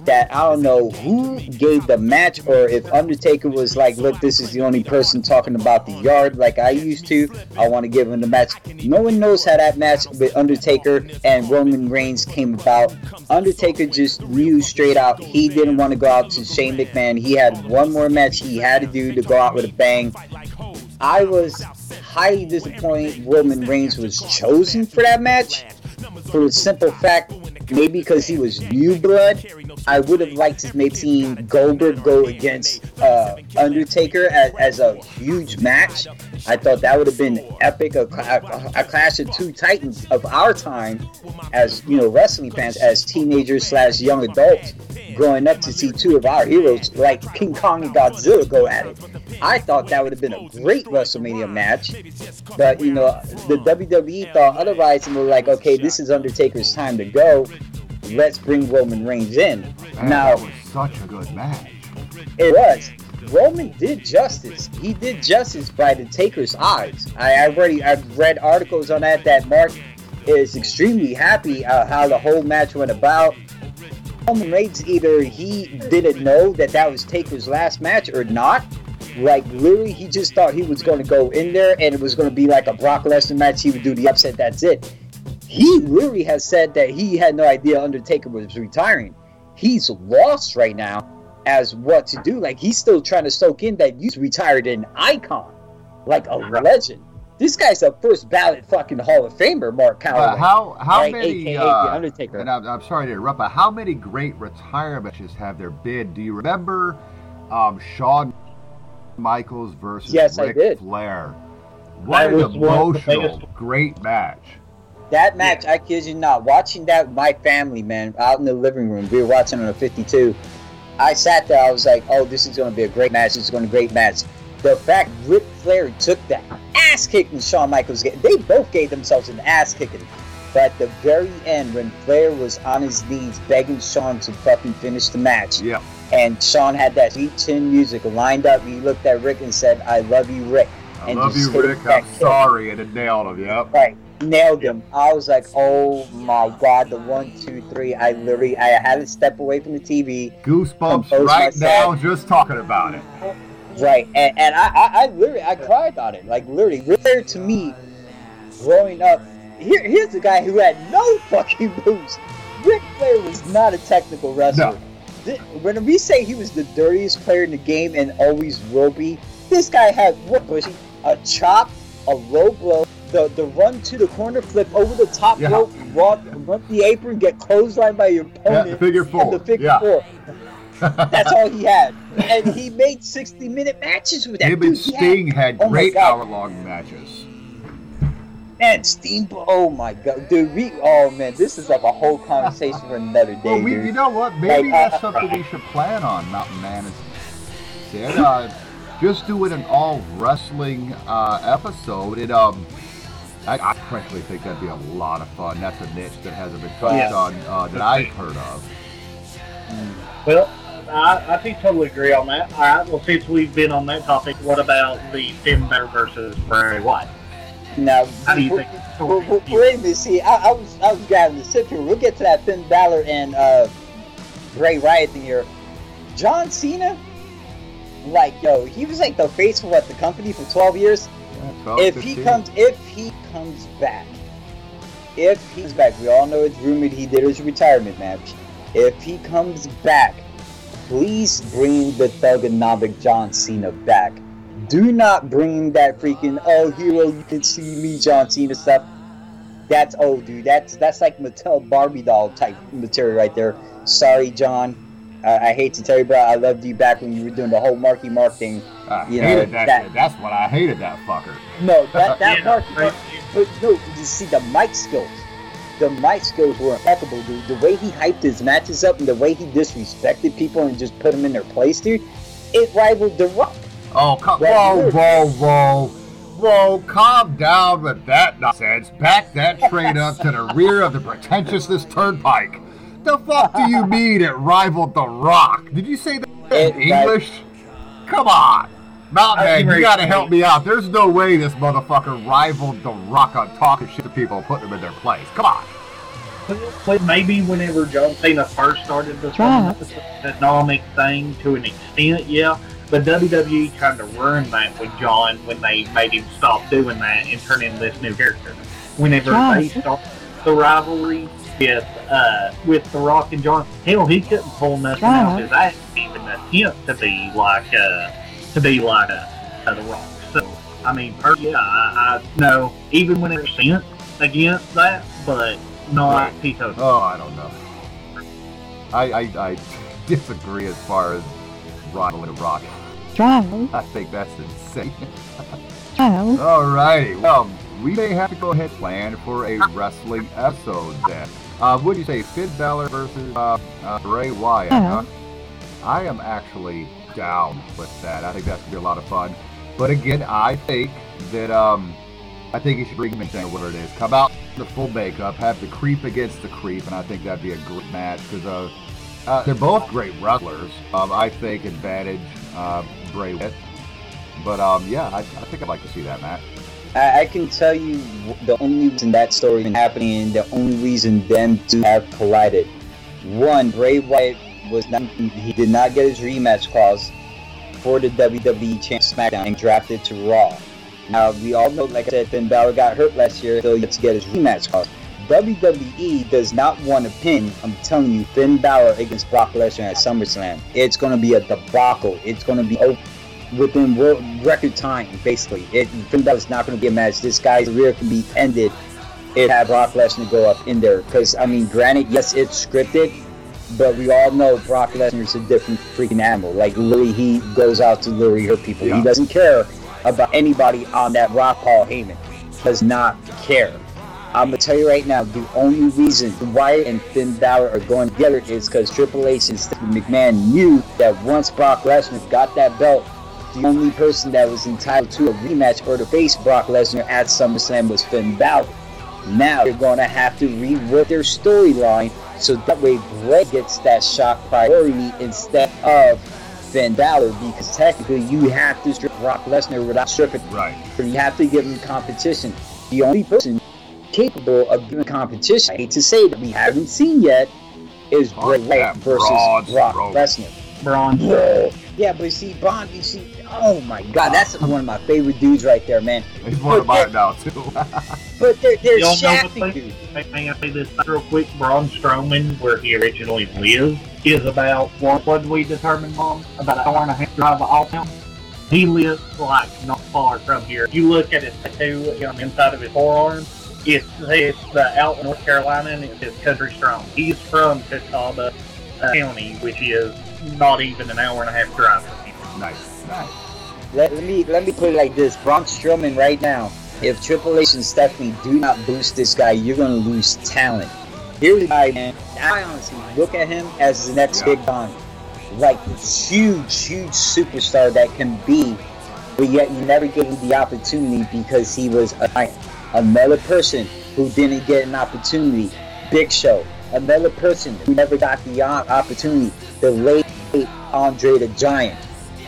that I don't know who gave the match or if Undertaker was like, look, this is the only person talking about the yard like I used to. I want to give him the match. No one knows how that match with Undertaker and Roman Reigns came about. Undertaker just knew straight out he didn't want to go out to Shane McMahon. He had one more match he had to do to go out with a bang. I was highly disappointed Roman Reigns was chosen for that match for the simple fact, maybe because he was new blood, I would have liked to maybe seen Goldberg go against uh, Undertaker as, as a huge match. I thought that would have been epic, a, a, a clash of two titans of our time, as you know, wrestling fans, as teenagers slash young adults, growing up to see two of our heroes like King Kong and Godzilla go at it. I thought that would have been a great WrestleMania match, but you know, the WWE thought otherwise, and were like, okay, this is Undertaker's time to go. Let's bring Roman Reigns in. Man, Now, was such a good match. it was. Roman did justice. He did justice by the Taker's eyes. I I already I've read articles on that that Mark is extremely happy uh, how the whole match went about. Roman Reigns either he didn't know that that was Taker's last match or not. Like literally, he just thought he was going to go in there and it was going to be like a Brock Lesnar match. He would do the upset. That's it. He literally has said that he had no idea Undertaker was retiring. He's lost right now as what to do. Like he's still trying to soak in that you retired an icon, like a legend. This guy's a first ballot fucking Hall of Famer, Mark Calaway. how how Like, many? AKA uh, the Undertaker. And I'm, I'm sorry to interrupt, but how many great retirements have there been? Do you remember um, Shawn Michaels versus Yes, I Ric did. Flair? What an was one of the emotional, great match. That match, I kid you not, watching that with my family, man, out in the living room, we were watching on a 52. I sat there, I was like, oh, this is going to be a great match. This is going to be a great match. The fact Ric Flair took that ass kicking Shawn Michaels, ga- they both gave themselves an ass kicking. But at the very end, when Flair was on his knees begging Shawn to fucking finish the match, Yep. and Shawn had that sweet chin music lined up, he looked at Rick and said, I love you, Rick. I And love you, Rick. I'm in. sorry, and it nailed him. Yep. Right, nailed him. I was like, oh my god, the one, two, three. I literally, I had to step away from the TV. Goosebumps right now just talking about it. Right, and, and I, I, I literally, I cried on it. Like literally, Ric to me, growing up. Here, here's the guy who had no fucking moves. Ric Flair was not a technical wrestler. No. When we say he was the dirtiest player in the game and always will be, this guy had what was he? A chop, a low blow, the the run to the corner flip over the top Yeah. rope, walk, run the apron, get clotheslined by your Yeah, opponent, figure and four. the figure yeah. four. That's all he had, and he made sixty minute matches with that. Him and dude. He had- Sting had oh my great God. hour-long matches. Man, Steamboat. Oh my god, dude. We. Oh man, this is like a whole conversation for another day, Well, we, dude. you know what? Maybe Like, uh, that's something we should plan on, Mountain Man. Is said, uh, just doing an all wrestling uh, episode. It um, I, I frankly think that'd be a lot of fun. That's a niche that hasn't been touched Yeah. on uh, that I've heard of. Well, I, I think totally agree on that. All right. Well, since we've been on that topic, what about the Finn Balor versus Bray Wyatt? now, How do you think? it's w- going w- to wait a minute. See, I, I was I was grabbing the sip here. We'll get to that Finn Balor and uh, Bray Wyatt thing here. John Cena, like yo, he was like the face of what the company for twelve years. Yeah, 12, if he 15. comes if he comes back if he's back we all know it's rumored he did his retirement match if he comes back please bring the thugonomic john cena back do not bring that freaking oh hero you can see me john cena stuff that's old dude that's that's like mattel barbie doll type material right there sorry john I I hate to tell you, bro. I loved you back when you were doing the whole Marky Mark thing. I you know, hated that, that- That's what I hated that fucker. No, that that Yeah, Marky right. Mark But no, you see the mic skills. The mic skills were impeccable, dude. The way he hyped his matches up and the way he disrespected people and just put them in their place, dude, it rivaled The Rock. Oh, That whoa, whoa, whoa, whoa! Calm down with that nonsense. Back that train up to the rear of the pretentiousness turnpike. The fuck do you mean it rivaled The Rock? Did you say that It in English? Come on, Mountain Man, you gotta help me out. There's no way this motherfucker rivaled The Rock on talking shit to people and putting them in their place. Come on. Maybe whenever John Cena first started this Right. economic thing to an extent, yeah. But WWE kind of ruined that with John when they made him stop doing that and turn in this new character. Whenever Right. they started the rivalry with uh, with The Rock and John, hell, he couldn't pull nothing out of his ass, even attempt to be like uh, to be like a, uh, The Rock. So I mean, per- yeah, I, I know even when it's sent against that, but not Right. Tito. Oh, I don't know. I I, I disagree as far as rivaling The Rock. Trial, I think that's insane. trial, Alrighty, well, we may have to go ahead and plan for a wrestling episode then. Uh, what do you say, Finn Balor versus uh, uh, Bray Wyatt? Huh? I am actually down with that. I think that's gonna be a lot of fun. But again, I think that um, I think you should bring or whatever it is. Come out the full makeup, have the creep against the creep, and I think that'd be a great match because uh, uh, they're both great wrestlers. Um, I think advantage uh, Bray Wyatt. But um, yeah, I, I think I'd like to see that match. I, I can tell you the only reason that story been happening the only reason them two have collided. One, Bray Wyatt was not he did not get his rematch clause for the WWE Champ SmackDown and drafted to Raw. Now we all know, like I said, Finn Balor got hurt last year, so to get his rematch clause. WWE does not want to pin, I'm telling you, Finn Balor against Brock Lesnar at SummerSlam. It's going to be a debacle. It's going to be oh, within world record time, basically. It Finn Balor's not going to be a match. This guy's career can be ended if had Brock Lesnar go up in there. Because I mean, granted, yes, it's scripted, but we all know Brock Lesnar's a different freaking animal. Like literally, he goes out to literally hurt people. Yeah. He doesn't care about anybody on that Rock Paul Heyman. Does not care. I'm gonna tell you right now, the only reason Wyatt and Finn Balor are going together is because Triple H and Stephanie McMahon knew that once Brock Lesnar got that belt, the only person that was entitled to a rematch or to face Brock Lesnar at SummerSlam was Finn Balor. Now they're going to have to rework their storyline so that way Bray gets that shock priority instead of Finn Balor because technically you have to strip Brock Lesnar without stripping Right. you have to give him competition. The only person capable of giving competition, I hate to say that we haven't seen yet, is Bray Wyatt versus Brock Lesnar. Braun. Yeah, but see, Braun, you see, oh my god, that's one of my favorite dudes right there, man. He's one of mine now too. But they're, they're Y'all know shafting what dudes. they, may I say this real quick? Braun Strowman, where he originally lives, is about, what, what did we determine, Mom? About an hour and a half drive off him. He lives, like, not far from here. You look at his tattoo on the inside of his forearm, it's, it's uh, out in North Carolina, and it says Country Strong. He's from Catawba uh, County, which is not even an hour and a half drive from him. nice, nice. Let, me let me put it like this: Braun Strowman right now. If Triple H and Stephanie do not boost this guy, you're gonna lose talent. Here's guy, man. I honestly look at him as the next Yeah. Big Don, like huge, huge superstar that can be, but yet you never gave him the opportunity because he was a. Another person who didn't get an opportunity, Big Show. Another person who never got the opportunity, the late Andre the Giant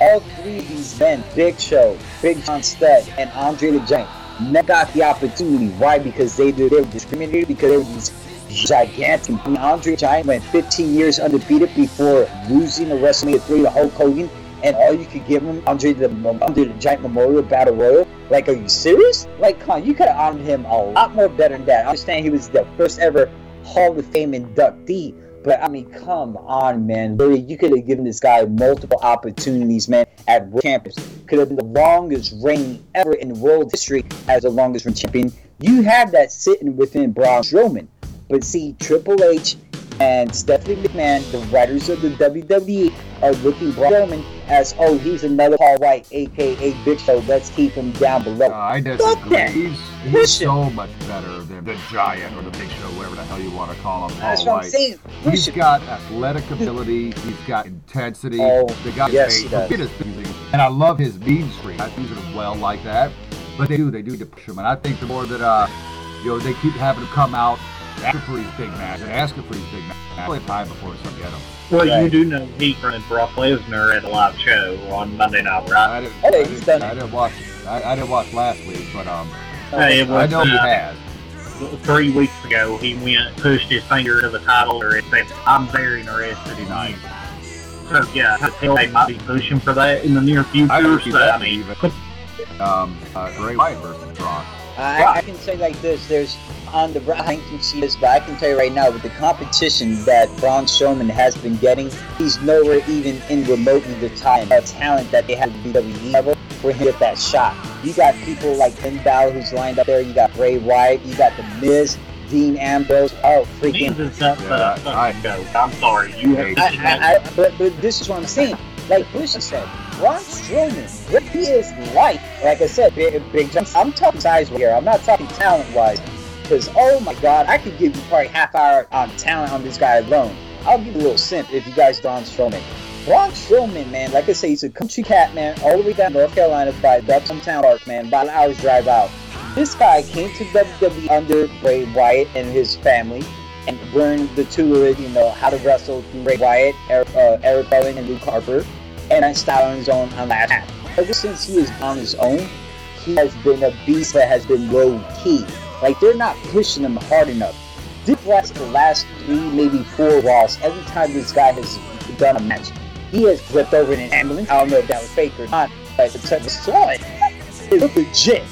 all three of these men, Big Show, Big John Studd, and Andre the Giant, never got the opportunity. Why? Because they, they were discriminated because they were these gigantic. I Andre Giant went 15 years undefeated before losing the WrestleMania 3 to Hulk Hogan, and all you could give him, Andre the, Andre the Giant Memorial Battle Royal. Like, are you serious? Like, come on, you could have honored him a lot more better than that. I understand he was the first ever Hall of Fame inductee, but I mean, come on, man. Really, you could have given this guy multiple opportunities, man, at Champions. Could have been the longest reign ever in world history as the longest reign champion. You have that sitting within Braun Strowman. But see, Triple H and Stephanie McMahon, the writers of the WWE, are looking Braun Strowman as, oh, he's another Paul White, aka Big Show. Let's keep him down below. Uh, I disagree. He's, he's him. so much better than the Giant or the Big Show, whatever the hell you want to call him. That's Paul what I'm White. saying. He's him. got athletic ability. He's got intensity. Oh, the guy's yes, he does. And I love his mean streak. I use it well like that. But they do, they do to push him. And I think the more that uh, you know, they keep having him come out asking for these big matches and asking for these big matches. I'll have time before some get them. Well, Right. you do know he fronted Brock Lesnar at a live show on Monday Night Raw. I didn't, I didn't, done I didn't watch. I, I didn't watch last week, but um, Hey, it I was, know he uh, has. three weeks ago, he went pushed his finger to the title and said, "I'm very interested in Nice. you." So yeah, I tell they might be pushing for that in the near future. I don't so, that I mean, even. Um, uh, Bray Wyatt versus Braun. I, I can say like this: there's on the I can see this, but I can tell you right now with the competition that Braun Strowman has been getting, he's nowhere even in remotely the time uh, talent that they have at the WWE level for him to get that shot. You got people like Finn Balor who's lined up there. You got Bray Wyatt. You got The Miz, Dean Ambrose. Oh, freaking! Means it's not Yeah, I- fucking go. I'm sorry, you have I- I, I, I, but, but this is what I'm saying. Like Bush said, Braun Strowman, what he is like, like I said, Big, big John, I'm talking size here. I'm not talking talent wise. Because, oh my God, I could give you probably half hour on talent on this guy alone. I'll give you a little simp if you guys Braun Strowman. Braun Strowman, man, like I say, he's a country cat, man, all the way down North Carolina by Town Park, man, about an hour's drive out. This guy came to WWE under Bray Wyatt and his family and learned the tutelage, you know, how to wrestle from Bray Wyatt, Eric, uh, Eric and Luke Harper, and I style on his own on last half. Ever since he is on his own, he has been a beast that has been low key. Like they're not pushing him hard enough. This last the last three, maybe four walls. Every time this guy has done a match, he has flipped over in an ambulance. I don't know if that was fake or not, but it's I saw it. It looked legit.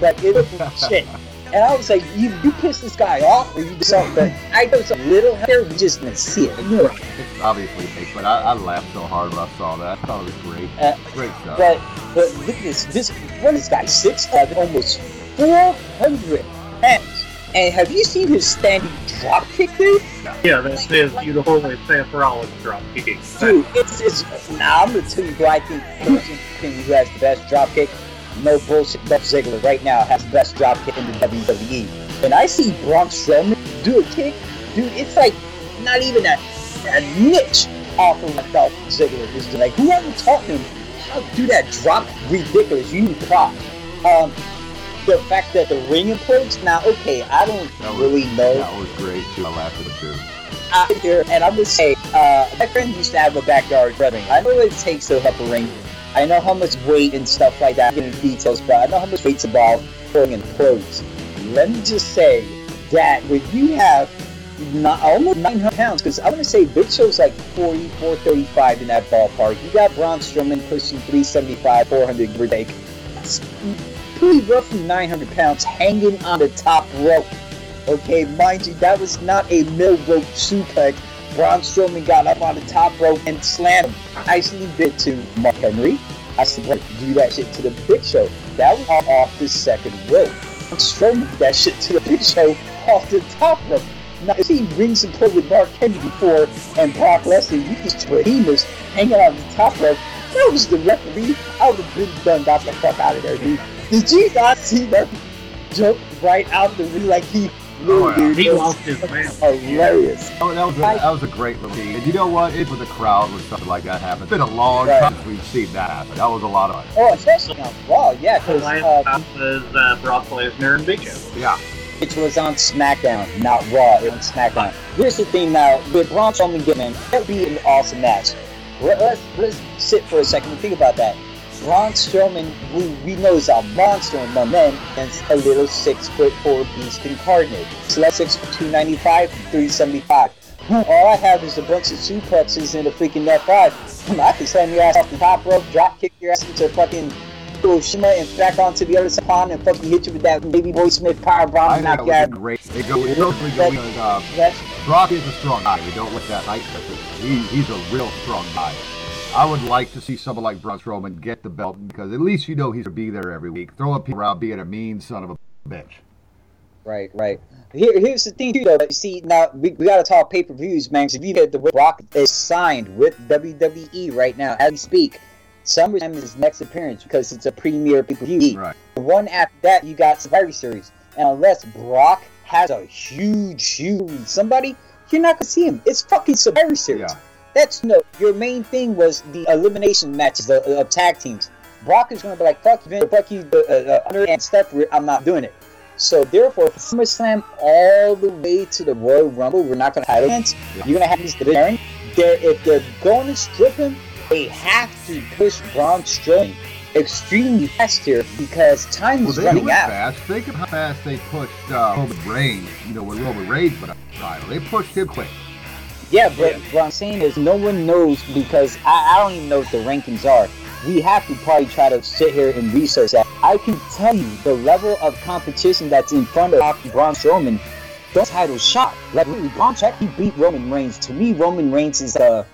Like it looked legit. And I was like, you you pissed this guy off or you did something? I know it's a little hair, we just didn't see it. You know, It's obviously fake, but I, I laughed so hard when I saw that. I thought it was great. Uh, great stuff. But but look at this. This what is this guy? Six eleven, almost four hundred pounds. And have you seen his standing drop kick, dude? Yeah, that says beautiful. It says Rollins drop kicking. Dude, it's it's. Now I'm gonna tell you who I think person who has the best drop kick. No bullshit. Dolph Ziggler right now has the best drop kick in the WWE. and I see Braun Strowman do a kick, dude, it's like not even a, a niche off of what Dolph Ziggler is doing. Like, whoever taught him how to do that drop ridiculous, you need prop. Um, the fact that the ring implodes, now, okay, I don't was- really know That was great too. I laughed at it too. out here, and I'm gonna say, uh, my friend used to have a backyard ring. I know what it takes to up a ring. I know how much weight and stuff like that. I get details, but I know how much weight's involved pulling in clothes. Let me just say that when you have not almost 900 pounds, because I'm gonna say Big Show's like 40, 435 in that ballpark. You got Braun Strowman pushing 375, 400 give or take. Pretty roughly 900 pounds hanging on the top rope. Okay, mind you, that was not a middle rope suplex. Braun Strowman got up on the top rope and slammed him. I actually did to Mark Henry. I said, "What, do that shit to the Big Show. That was off the second rope. Braun Strowman did that shit to the Big Show off the top rope. Now, if he rings and play with Mark Henry before and Brock Lesnar used behemoths hanging on the top rope, I was the referee, I would have been done, got the fuck out of there, dude. Did you not see that jump right after? the like he Oh, yeah. He lost his man. hilarious. Oh, that was a, that was a great little scene. And you know what? It was a crowd when something like that happened. It's been a long Right. time since we've seen that happen. That was a lot of fun. Oh, especially on Raw, yeah, because last uh, time was uh, Brock Lesnar and Big Show. Yeah. it was on SmackDown, not Raw. It was on SmackDown. Here's the thing now, with Braun Strowman getting in, that'd be an awesome match. Let- Let's, let's sit for a second and think about that. Braun Strowman, we, we know is a monster among men, against a little six foot four beast incarnate. So that's six foot two ninety five, three seventy five. All I have is a bunch of suplexes and a freaking net five. I can slam your ass off the top rope, drop kick your ass into a fucking Hiroshima and back onto the other side and fucking hit you with that Davey Boy Smith power bomb I knock you was great. It goes, it goes because uh, Brock is a strong guy. We don't let that night. He, he's a real strong guy. I would like to see someone like Braun Strowman get the belt because at least you know he's gonna be there every week. Throw up people around being a mean son of a bitch. Right, right. Here, here's the thing, too, though. You see, now we, we got to talk pay per views, man. 'cause if you get the way Brock is signed with WWE right now as we speak, SummerSlam is his next appearance because it's a premier pay per view. Right. The one after that, you got Survivor Series, and unless Brock has a huge, huge somebody, you're not gonna see him. It's fucking Survivor Series. Yeah. That's no. Your main thing was the elimination matches of, of tag teams. Brock is gonna be like, "Fuck you, Vince, fuck you, uh, uh, Under and Steph. I'm not doing it." So therefore, from SummerSlam all the way to the Royal Rumble, we're not gonna have events. Yeah. You're gonna have these divisions. They're, if they're going to strip him, they have to push Braun Strowman extremely fast here because time Well, is running out. fast. Think of how fast they pushed uh, Roman Reigns. You know, when Roman Reigns went up the title, they pushed him quick. Yeah, but what I'm saying is no one knows because I, I don't even know what the rankings are. We have to probably try to sit here and research that. I can tell you the level of competition that's in front of Braun Strowman. The title shot. Like really, Braun Strowman he beat Roman Reigns. To me, Roman Reigns is uh,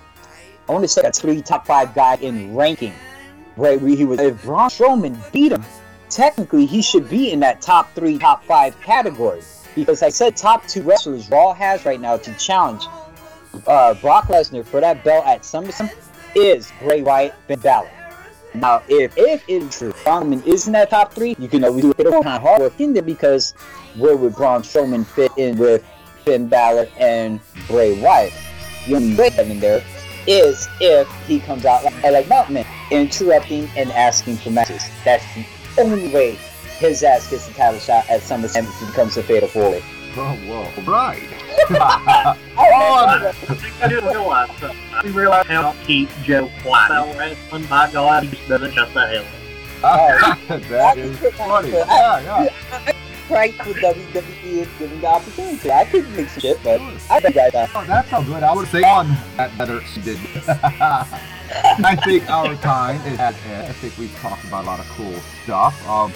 I want to say a three top five guy in ranking. Right, where he was. If Braun Strowman beat him, technically he should be in that top three, top five category. Because I said top two wrestlers Raw has right now to challenge uh, Brock Lesnar for that belt at SummerSlam is Bray Wyatt and Balor. Now, if if it is true, Braun Strowman is in that top three, you can always do a bit of kind of hard work in there because where would Braun Strowman fit in with Finn Balor and Bray Wyatt? The only way him in there is if he comes out like, like Mountain Man, interrupting and asking for matches. That's the only way his ass gets the title shot at SummerSlam if it becomes a fatal four way. Oh, whoa. Right. Oh, I realize how keep Joe quiet. Wrestling, by God, he just doesn't shut the hell up. that is funny. Yeah, yeah. right for WWE and giving the opportunity. I could make shit, but I think I uh, Oh, that's how good. I would say on that better did. I think our time is at end. I think we've talked about a lot of cool stuff. Um,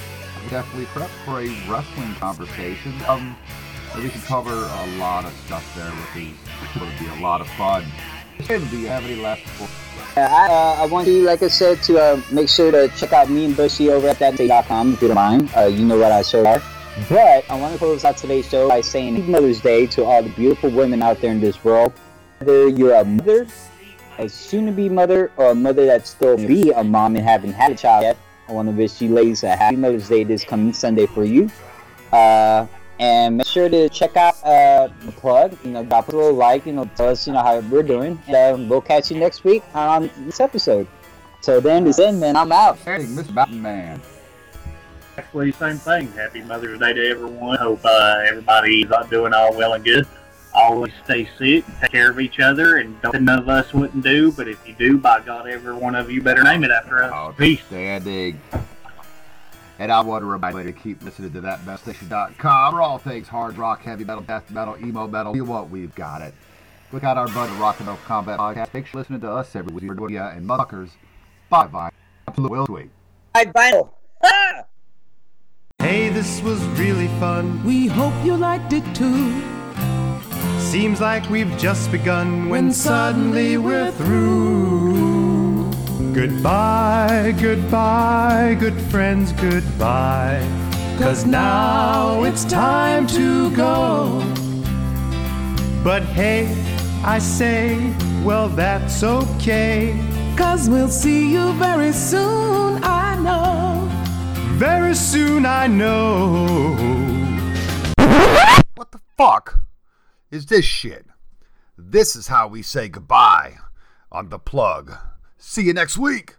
definitely prep for a wrestling conversation. Um, we can cover a lot of stuff there, which is going to be a lot of fun. Do you have any last for? I, uh, I want you, like I said, to uh, make sure to check out me and Bushy over at thatday.com if you don't mind. Uh, you know what I are. But I want to close out today's show by saying Happy Mother's Day to all the beautiful women out there in this world. Whether you're a mother, a soon-to-be mother, or a mother that's still be a mom and haven't had a child yet, I want to wish you ladies a Happy Mother's Day this coming Sunday for you. Uh, And make sure to check out uh, the plug. You know, drop a little like. You know, tell us you know how we're doing. And uh, we'll catch you next week on this episode. So then, this in, man. I'm out. Hey, Mr. Mountain Man. Actually, same thing. Happy Mother's Day to everyone. Hope uh, everybody's doing all well and good. Always stay sick, take care of each other, and don't none of us wouldn't do. But if you do, by God, every one of you better name it after us. Oh, Peace. Outstanding. And I want to remind you to keep listening to thatbeststation.com for all things hard rock, heavy metal, death metal, emo metal. You what we've got it. Look out our buddy Rock and Roll Combat podcast. Make sure listening to us every week. We're doing yeah, and motherfuckers. Bye bye. Will sweet. Bye, vinyl. Hey, this was really fun. We hope you liked it too. Seems like we've just begun when suddenly we're through. Goodbye, goodbye, good friends, goodbye. Cause now it's time to go. But hey, I say, well, that's okay. Cause we'll see you very soon, I know. Very soon I know. What the fuck is this shit? This is how we say goodbye on the plug. See you next week.